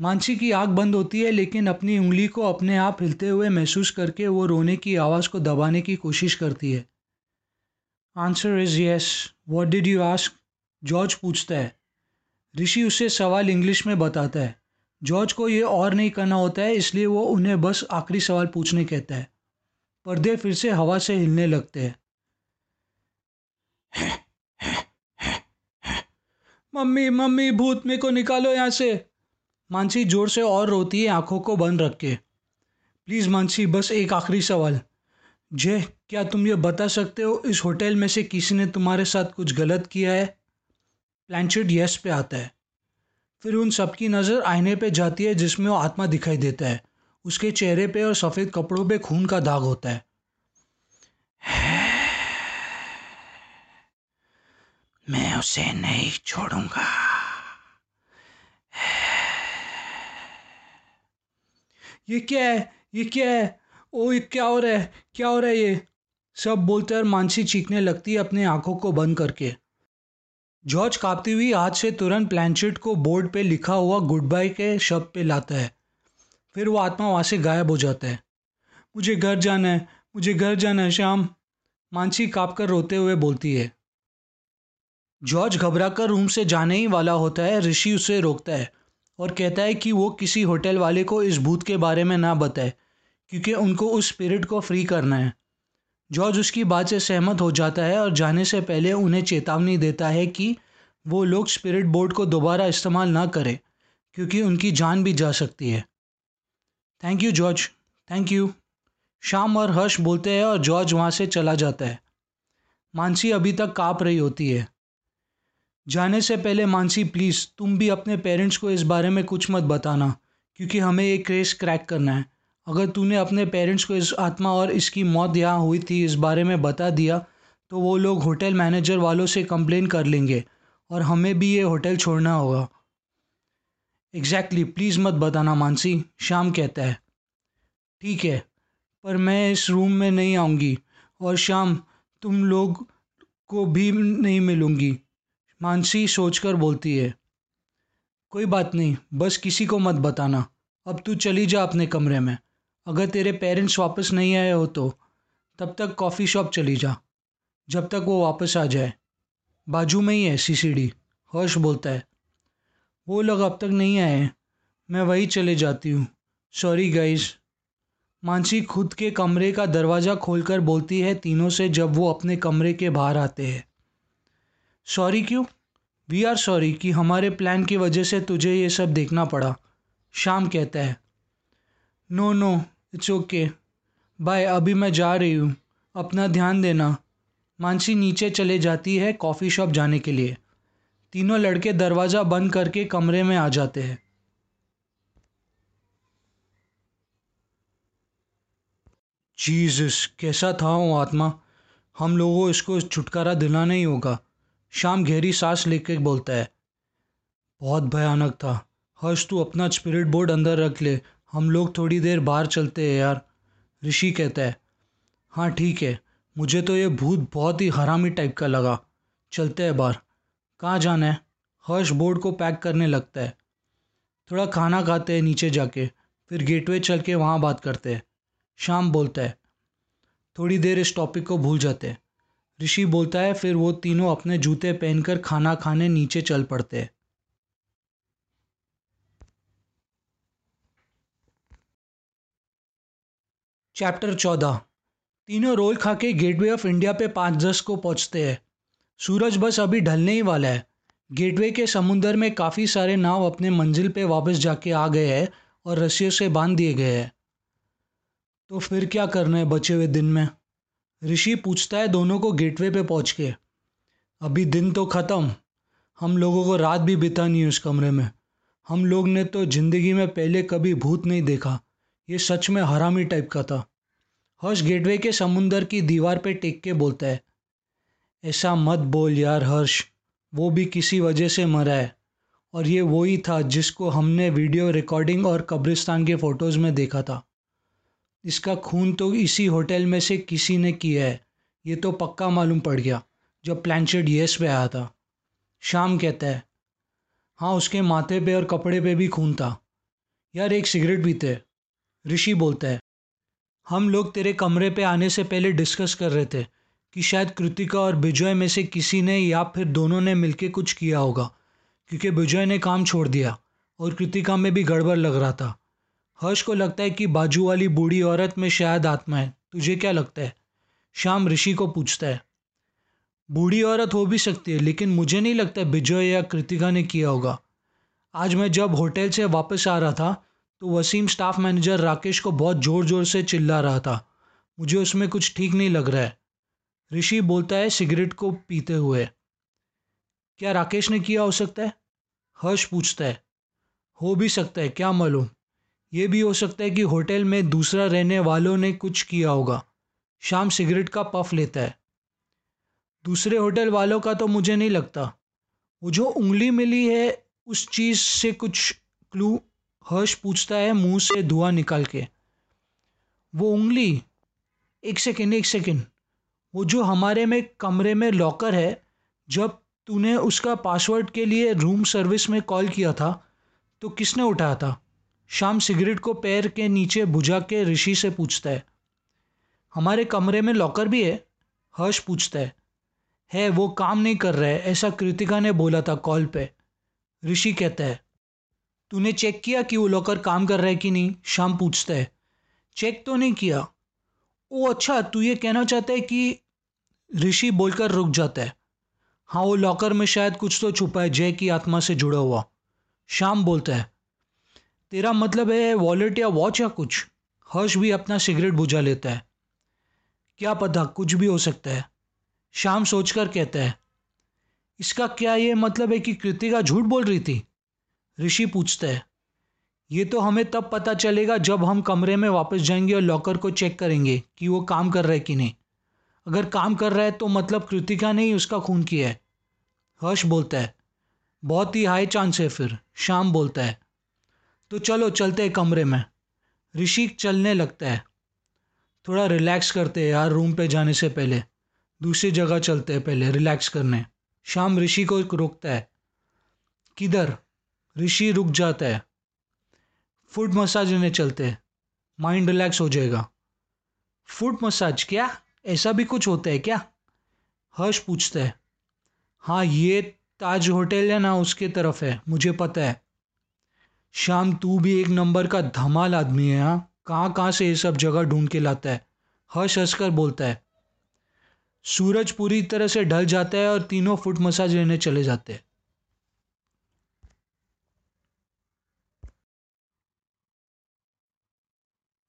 मानसी की आँख बंद होती है, लेकिन अपनी उंगली को अपने आप हिलते हुए महसूस करके वो रोने की आवाज़ को दबाने की कोशिश करती है। Answer is yes what did you ask George पूछता है। ऋषि उसे सवाल इंग्लिश में बताता है। जॉर्ज को ये और नहीं करना होता है, इसलिए वो उन्हें बस आखिरी सवाल पूछने कहता है। पर्दे फिर से हवा से हिलने लगते हैं। मम्मी मम्मी, भूत मेरे को निकालो यहाँ से। मानसी ज़ोर से और रोती है आँखों को बंद रख के। प्लीज़ मानसी, बस एक आखिरी सवाल। जय, क्या तुम ये बता सकते हो इस होटल में से किसी ने तुम्हारे साथ कुछ गलत किया है? प्लानचेट यस पे आता है। फिर उन सबकी नज़र आईने पे जाती है जिसमें वो आत्मा दिखाई देता है। उसके चेहरे पे और सफ़ेद कपड़ों पे खून का दाग होता है। मैं उसे नहीं छोड़ूँगा। ये क्या है? ये क्या है? ओ, ये क्या हो रहा है? क्या हो रहा है ये? सब बोलते और मानसी चीखने लगती है अपने आँखों को बंद करके। जॉर्ज कांपती हुई हाथ से तुरंत प्लानचेट को बोर्ड पे लिखा हुआ गुड बाय के शब्द पे लाता है। फिर वो आत्मा वहाँ से गायब हो जाता है। मुझे घर जाना है, मुझे घर जाना है, श्याम। मानसी काँप कर रोते हुए बोलती है। जॉर्ज घबराकर रूम से जाने ही वाला होता है, ऋषि उसे रोकता है और कहता है कि वो किसी होटल वाले को इस भूत के बारे में ना बताए, क्योंकि उनको उस स्पिरिट को फ्री करना है। जॉर्ज उसकी बात से सहमत हो जाता है और जाने से पहले उन्हें चेतावनी देता है कि वो लोग स्पिरिट बोर्ड को दोबारा इस्तेमाल ना करें, क्योंकि उनकी जान भी जा सकती है। Thank you George thank you Sham और हर्ष बोलते हैं और जॉर्ज वहाँ से चला जाता है। मानसी अभी तक काँप रही होती है। जाने से पहले मानसी प्लीज़ तुम भी अपने पेरेंट्स को इस बारे में कुछ मत बताना क्योंकि हमें एक केस क्रैक करना है। अगर तूने अपने पेरेंट्स को इस आत्मा और इसकी मौत यहाँ हुई थी इस बारे में बता दिया तो वो लोग होटल मैनेजर वालों से कंप्लेन कर लेंगे और हमें भी ये होटल छोड़ना होगा। एग्जैक्टली exactly, प्लीज़ मत बताना मानसी शाम कहता है। ठीक है पर मैं इस रूम में नहीं आऊँगी और शाम तुम लोग को भी नहीं मिलूँगी। मानसी सोचकर बोलती है, कोई बात नहीं, बस किसी को मत बताना। अब तू चली जा अपने कमरे में। अगर तेरे पेरेंट्स वापस नहीं आए हो तो तब तक कॉफ़ी शॉप चली जा, जब तक वो वापस आ जाए। बाजू में ही है सीसीडी हर्ष बोलता है, वो लोग अब तक नहीं आए मैं वही चले जाती हूँ। सॉरी गाइस मानसी खुद के कमरे का दरवाज़ा खोलकर बोलती है, तीनों से जब वो अपने कमरे के बाहर आते हैं। सॉरी क्यों? वी आर सॉरी कि हमारे प्लान की वजह से तुझे ये सब देखना पड़ा। शाम कहता है। No no it's okay bye अभी मैं जा रही हूँ। अपना ध्यान देना। मानसी नीचे चले जाती है कॉफ़ी शॉप जाने के लिए। तीनों लड़के दरवाज़ा बंद करके कमरे में आ जाते हैं। जीसस कैसा था वो आत्मा? हम लोगों इसको छुटकारा दिलाना ही होगा। शाम गहरी सांस लेकर बोलता है, बहुत भयानक था। हर्ष, तू अपना स्पिरिट बोर्ड अंदर रख ले। हम लोग थोड़ी देर बाहर चलते हैं यार, ऋषि कहता है। हाँ ठीक है। मुझे तो ये भूत बहुत ही हरामी टाइप का लगा। चलते हैं बाहर। कहाँ जाना है? हर्ष बोर्ड को पैक करने लगता है। थोड़ा खाना खाते हैं नीचे जाके। फिर गेटवे चल के वहाँ बात करते हैं। शाम बोलता है। थोड़ी देर इस टॉपिक को भूल जाते हैं। ऋषि बोलता है, फिर वो तीनों अपने जूते पहनकर खाना खाने नीचे चल पड़ते हैं। चैप्टर चौदह। तीनों रोल खा के गेटवे ऑफ़ इंडिया पे पाँच दस को पहुँचते हैं। सूरज बस अभी ढलने ही वाला है। गेटवे के समुंदर में काफ़ी सारे नाव अपने मंजिल पे वापस जाके आ गए हैं और रस्सियों से बाँध दिए गए हैं। तो फिर क्या करना है बचे हुए दिन में? ऋषि पूछता है दोनों को गेटवे पे पहुँच के, अभी दिन तो ख़त्म, हम लोगों को रात भी बितानी है उस कमरे में। हम लोग ने तो ज़िंदगी में पहले कभी भूत नहीं देखा, ये सच में हरामी टाइप का था। हर्ष गेटवे के समुंदर की दीवार पे टेक के बोलता है, ऐसा मत बोल यार हर्ष, वो भी किसी वजह से मरा है, और ये वही था जिसको हमने वीडियो रिकॉर्डिंग और कब्रिस्तान के फ़ोटोज़ में देखा था। इसका खून तो इसी होटल में से किसी ने किया है। ये तो पक्का मालूम पड़ गया, जब प्लानशेट येस पे आया था। शाम कहता है हाँ उसके माथे पे और कपड़े पे भी खून था। यार, एक सिगरेट पीते ऋषि बोलता है, हम लोग तेरे कमरे पे आने से पहले डिस्कस कर रहे थे कि शायद कृतिका और विजय में से किसी ने या फिर दोनों ने मिलके कुछ किया होगा, क्योंकि विजय ने काम छोड़ दिया और कृतिका में भी गड़बड़ लग रहा था। हर्ष को लगता है कि बाजू वाली बूढ़ी औरत में शायद आत्मा है। तुझे क्या लगता है? श्याम ऋषि को पूछता है। बूढ़ी औरत हो भी सकती है, लेकिन मुझे नहीं लगता विजय या कृतिका ने किया होगा। आज मैं जब होटल से वापस आ रहा था तो वसीम स्टाफ मैनेजर राकेश को बहुत ज़ोर ज़ोर से चिल्ला रहा था। मुझे उसमें कुछ ठीक नहीं लग रहा है। ऋषि बोलता है, सिगरेट को पीते हुए। क्या राकेश ने किया हो सकता है? हर्ष पूछता है। हो भी सकता है, क्या मालूम? ये भी हो सकता है कि होटल में दूसरा रहने वालों ने कुछ किया होगा। शाम सिगरेट का पफ लेता है। दूसरे होटल वालों का तो मुझे नहीं लगता। वो जो उंगली मिली है, उस चीज़ से कुछ क्लू हर्ष पूछता है मुँह से धुआँ निकाल के। वो उंगली, एक सेकेंड एक सेकेंड। वो जो हमारे में कमरे में लॉकर है, जब तूने उसका पासवर्ड के लिए रूम सर्विस में कॉल किया था तो किसने उठाया था? शाम सिगरेट को पैर के नीचे बुझा के ऋषि से पूछता है, हमारे कमरे में लॉकर भी है? हर्ष पूछता है है, वो काम नहीं कर रहा है, ऐसा कृतिका ने बोला था कॉल पे। ऋषि कहता है, तूने चेक किया कि वो लॉकर काम कर रहा है कि नहीं? शाम पूछता है, चेक तो नहीं किया। ओ अच्छा तू ये कहना चाहता है कि ऋषि बोलकर रुक जाता है हाँ वो लॉकर में शायद कुछ तो छुपा है, जय की आत्मा से जुड़ा हुआ। शाम बोलता है तेरा मतलब है वॉलेट या वॉच या कुछ? हर्ष भी अपना सिगरेट बुझा लेता है। क्या पता, कुछ भी हो सकता है। शाम सोचकर कहता है, इसका क्या ये मतलब है कि कृतिका झूठ बोल रही थी? ऋषि पूछता है, ये तो हमें तब पता चलेगा जब हम कमरे में वापस जाएँगे और लॉकर को चेक करेंगे कि वो काम कर रहा है कि नहीं। अगर काम कर रहा है तो मतलब कृतिका ने ही उसका खून किया है। हर्ष बोलता है, बहुत ही हाई चांस है फिर शाम बोलता है तो चलो चलते हैं कमरे में। ऋषि चलने लगता है। थोड़ा रिलैक्स करते हैं यार रूम पे जाने से पहले। दूसरी जगह चलते हैं पहले रिलैक्स करने। शाम ऋषि को रोकता है। किधर? ऋषि रुक जाता है। फुट मसाज लेने चलते हैं। माइंड रिलैक्स हो जाएगा। फुट मसाज क्या? ऐसा भी कुछ होता है क्या? हर्ष पूछता है। हाँ ये ताज होटल है ना, उसके तरफ़ है, मुझे पता है। शाम तू भी एक नंबर का धमाल आदमी है हाँ? कहाँ कहाँ से ये सब जगह ढूंढ के लाता है? हर्ष हंसकर बोलता है। सूरज पूरी तरह से ढल जाता है और तीनों फुट मसाज लेने चले जाते हैं।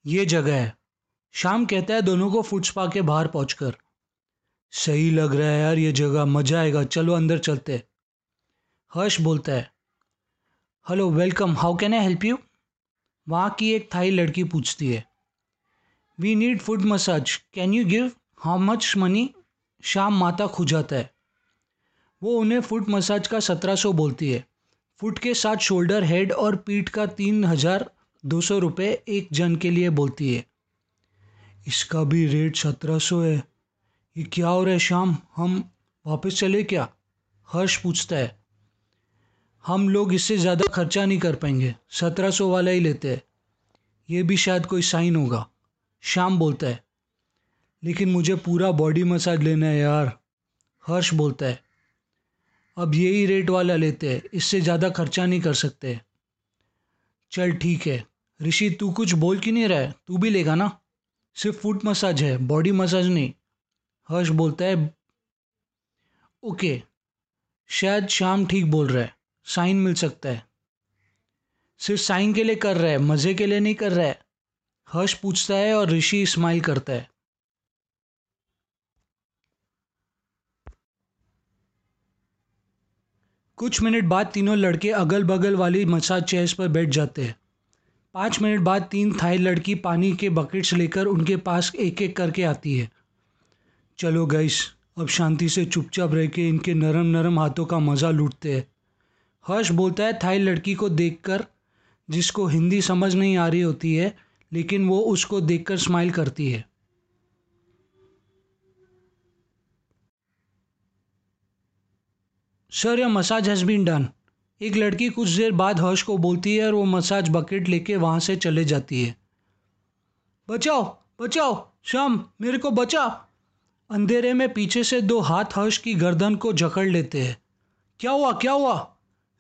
ये जगह है। शाम कहता है दोनों को फुट स्पा के बाहर पहुंचकर। सही लग रहा है यार, ये जगह, मज़ा आएगा। चलो अंदर चलते हर्ष बोलता है hello welcome how can I help you वहाँ की एक थाई लड़की पूछती है। We need foot massage can you give how much money Sham माता खुजाता है। वो उन्हें फुट मसाज का सत्रह सौ बोलती है। फुट के साथ शोल्डर हेड और पीठ का तीन हज़ार दो सौ रुपये एक जन के लिए बोलती है। इसका भी रेट सत्रह सौ है। ये क्या हो रहा है शाम हम वापस चले क्या? हर्ष पूछता है। हम लोग इससे ज़्यादा खर्चा नहीं कर पाएँगे। सत्रह सौ वाला ही लेते हैं। ये भी शायद कोई साइन होगा। शाम बोलता है, लेकिन मुझे पूरा बॉडी मसाज लेना है यार। हर्ष बोलता है, अब यही रेट वाला लेते हैं। इससे ज़्यादा खर्चा नहीं कर सकते। चल ठीक है। ऋषि, तू कुछ बोल क्यों नहीं रहा है? तू भी लेगा ना। सिर्फ़ फुट मसाज है बॉडी मसाज नहीं। हर्ष बोलता है, ओके। शायद शाम ठीक बोल रहा है। साइन मिल सकता है। सिर्फ़ साइन के लिए कर रहा है, मज़े के लिए नहीं कर रहा है। हर्ष पूछता है और ऋषि स्माइल करता है। कुछ मिनट बाद तीनों लड़के अगल बगल वाली मसाज चेयर्स पर बैठ जाते हैं। पाँच मिनट बाद तीन थाई लड़की पानी के बकेट्स लेकर उनके पास एक एक करके आती है। चलो गईस अब शांति से चुपचाप रह के इनके नरम नरम हाथों का मज़ा लूटते हैं। हर्ष बोलता है, थाई लड़की को देखकर, जिसको हिंदी समझ नहीं आ रही होती है, लेकिन वो उसको देखकर स्माइल करती है. सर यह मसाज हैज़ बीन डन एक लड़की कुछ देर बाद हर्ष को बोलती है और वो मसाज बकेट लेके वहाँ से चले जाती है। बचाओ बचाओ, श्याम, मेरे को बचा। अंधेरे में पीछे से दो हाथ हर्ष की गर्दन को जकड़ लेते हैं। क्या हुआ क्या हुआ?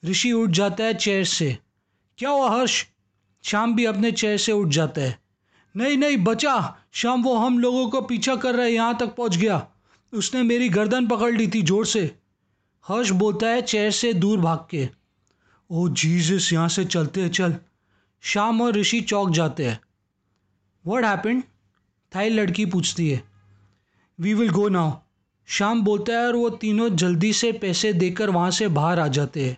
ऋषि उठ जाता है चेयर से। क्या हुआ हर्ष? श्याम भी अपने चेयर से उठ जाता है। नहीं नहीं, बचा। शाम वो हम लोगों को पीछा कर रहा है, यहाँ तक पहुँच गया। उसने मेरी गर्दन पकड़ ली थी ज़ोर से। हर्ष बोलता है चेयर से दूर भाग के। ओ जीसस, यहाँ से चलते हैं, चल। शाम और ऋषि चौक जाते हैं। वट हैपेंड थाई लड़की पूछती है। वी विल गो नाउ शाम बोलता है और वो तीनों जल्दी से पैसे देकर वहाँ से बाहर आ जाते हैं।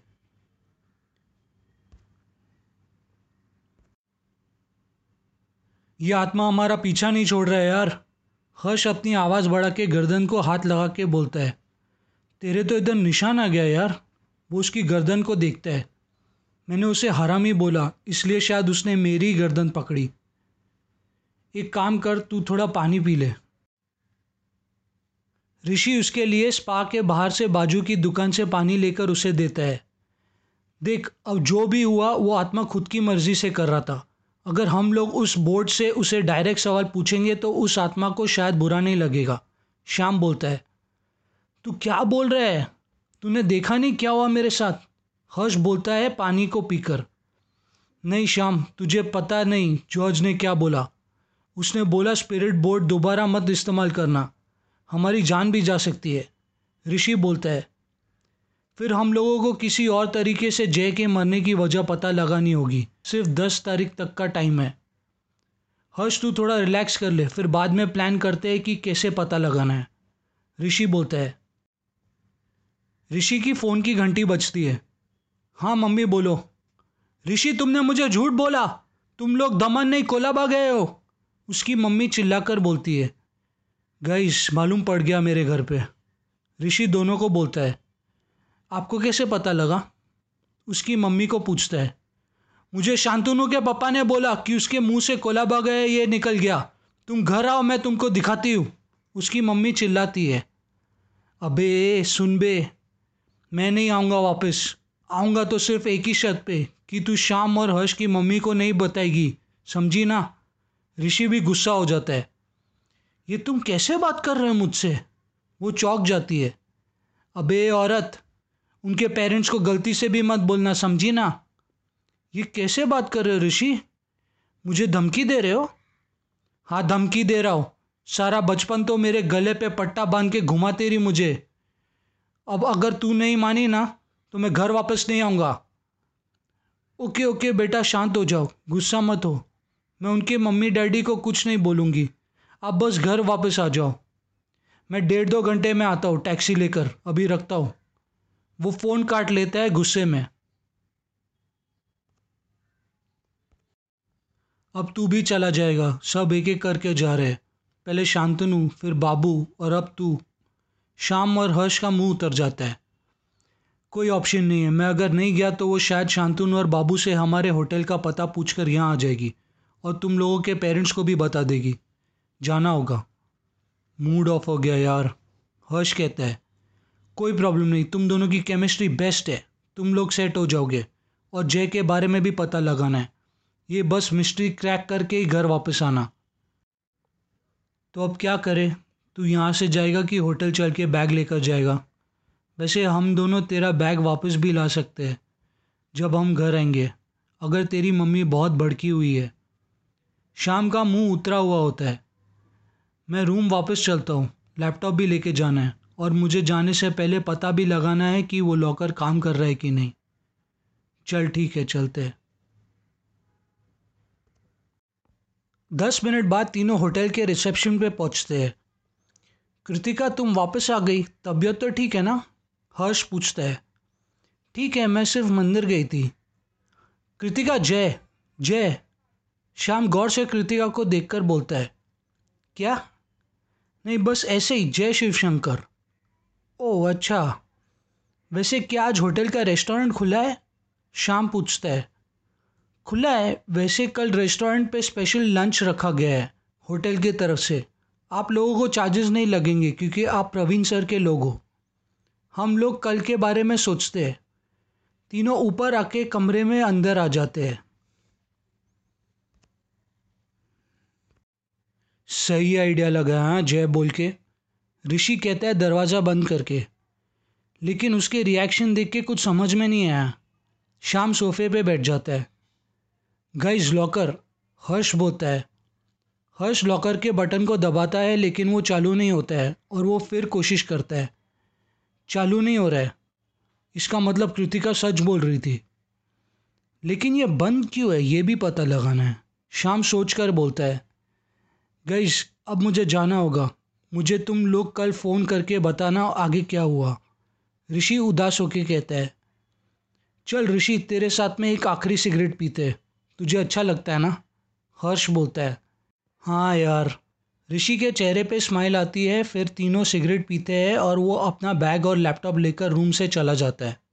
ये आत्मा हमारा पीछा नहीं छोड़ रहा है यार। हर्ष अपनी आवाज़ बढ़ा के गर्दन को हाथ लगा के बोलता है, तेरे तो इधर निशान आ गया यार, वो उसकी गर्दन को देखता है। मैंने उसे हरामी बोला, इसलिए शायद उसने मेरी गर्दन पकड़ी। एक काम कर, तू थोड़ा पानी पी ले। ऋषि उसके लिए स्पा के बाहर से बाजू की दुकान से पानी लेकर उसे देता है। देख, अब जो भी हुआ, वो आत्मा खुद की मर्ज़ी से कर रहा था। अगर हम लोग उस बोर्ड से उसे डायरेक्ट सवाल पूछेंगे तो उस आत्मा को शायद बुरा नहीं लगेगा। श्याम बोलता है, तू क्या बोल रहा है? तूने देखा नहीं क्या हुआ मेरे साथ? हर्ष बोलता है, पानी को पीकर। नहीं श्याम, तुझे पता नहीं, जॉर्ज ने क्या बोला? उसने बोला स्पिरिट बोर्ड दोबारा मत इस्तेमाल करना, हमारी जान भी जा सकती है। ऋषि बोलता है फिर हम लोगों को किसी और तरीके से जय के मरने की वजह पता लगानी होगी। सिर्फ़ दस तारीख तक का टाइम है। हर्ष, तू थोड़ा रिलैक्स कर ले, फिर बाद में प्लान करते हैं कि कैसे पता लगाना है। ऋषि बोलता है, ऋषि की फ़ोन की घंटी बजती है। हाँ मम्मी, बोलो। ऋषि, तुमने मुझे झूठ बोला। तुम लोग दमन नहीं, कोलाबा गए हो। उसकी मम्मी चिल्लाकर बोलती है गईस मालूम पड़ गया मेरे घर पे। ऋषि दोनों को बोलता है आपको कैसे पता लगा? उसकी मम्मी को पूछता है। मुझे शांतनु के पापा ने बोला कि उसके मुँह से कोला कोलाबा गए ये निकल गया। तुम घर आओ, मैं तुमको दिखाती हूँ। उसकी मम्मी चिल्लाती है। अबे, सुन बे, मैं नहीं आऊँगा वापस। आऊँगा तो सिर्फ़ एक ही शर्त पे, कि तू शाम और हर्ष की मम्मी को नहीं बताएगी। समझी ना? ऋषि भी गुस्सा हो जाता है। ये तुम कैसे बात कर रहे हो मुझसे? वो चौक जाती है। अबे, औरत उनके पेरेंट्स को गलती से भी मत बोलना, समझी ना? ये कैसे बात कर रहे हो ऋषि? मुझे धमकी दे रहे हो? हाँ धमकी दे रहा हूँ। सारा बचपन तो मेरे गले पे पट्टा बाँध के घुमाते रही मुझे। अब अगर तू नहीं मानी ना तो मैं घर वापस नहीं आऊँगा। ओके ओके, बेटा, शांत हो जाओ। गुस्सा मत हो। मैं उनके मम्मी, डैडी को कुछ नहीं बोलूँगी। आप बस घर वापस आ जाओ। मैं डेढ़ दो घंटे में आता हूँ, टैक्सी लेकर। अभी रखता हूँ। वो फ़ोन काट लेता है गुस्से में। अब तू भी चला जाएगा, सब एक एक करके जा रहे पहले शांतनु, फिर बाबू और अब तू। शाम और हर्ष का मुँह उतर जाता है। कोई ऑप्शन नहीं है। मैं अगर नहीं गया तो वो शायद शांतनु और बाबू से हमारे होटल का पता पूछकर यहाँ आ जाएगी और तुम लोगों के पेरेंट्स को भी बता देगी। जाना होगा। मूड ऑफ़ हो गया यार, हर्ष कहता है। कोई प्रॉब्लम नहीं, तुम दोनों की केमिस्ट्री बेस्ट है। तुम लोग सेट हो जाओगे। और जय के बारे में भी पता लगाना है। ये बस मिस्ट्री क्रैक करके ही घर वापस आना। तो अब क्या करें? तू यहाँ से जाएगा कि होटल चल के बैग लेकर जाएगा। वैसे हम दोनों तेरा बैग वापस भी ला सकते हैं, जब हम घर आएँगे। अगर तेरी मम्मी बहुत भड़की हुई है। शाम का मुँह उतरा हुआ होता है। मैं रूम वापस चलता हूँ। लैपटॉप भी लेके जाना है। और मुझे जाने से पहले पता भी लगाना है कि वो लॉकर काम कर रहा है कि नहीं। चल ठीक है, चलते हैं। दस मिनट बाद तीनों होटल के रिसेप्शन पे पहुँचते हैं। कृतिका, तुम वापस आ गई? तबीयत तो ठीक है ना? हर्ष पूछता है। ठीक है, मैं सिर्फ़ मंदिर गई थी। कृतिका, जय जय। श्याम गौर से कृतिका को देखकर बोलता है, क्या? नहीं, बस ऐसे ही। जय शिव शंकर ओह अच्छा। वैसे क्या आज होटल का रेस्टोरेंट खुला है? शाम पूछता है। खुला है, वैसे कल रेस्टोरेंट पे स्पेशल लंच रखा गया है, होटल की तरफ़ से। आप लोगों को चार्जेस नहीं लगेंगे, क्योंकि आप प्रवीण सर के लोग हो। हम लोग कल के बारे में सोचते हैं। तीनों ऊपर आके कमरे में अंदर आ जाते हैं। सही आइडिया लगा हाँ जय बोल के। ऋषि कहता है, दरवाज़ा बंद करके। लेकिन उसके रिएक्शन देख के कुछ समझ में नहीं आया। शाम सोफे पे बैठ जाता है। गाइस लॉकर हर्ष बोलता है। हर्ष लॉकर के बटन को दबाता है, लेकिन वो चालू नहीं होता है और वो फिर कोशिश करता है। चालू नहीं हो रहा है। इसका मतलब कृतिका सच बोल रही थी। लेकिन ये बंद क्यों है, ये भी पता लगाना है। शाम सोच कर बोलता है। गईश अब मुझे जाना होगा। मुझे तुम लोग कल फ़ोन करके बताना आगे क्या हुआ। ऋषि उदास होकर कहता है, चल ऋषि, तेरे साथ में एक आखिरी सिगरेट पीते। तुझे अच्छा लगता है ना? हर्ष बोलता है हाँ यार। ऋषि के चेहरे पे स्माइल आती है, फिर तीनों सिगरेट पीते हैं और वो अपना बैग और लैपटॉप लेकर रूम से चला जाता है।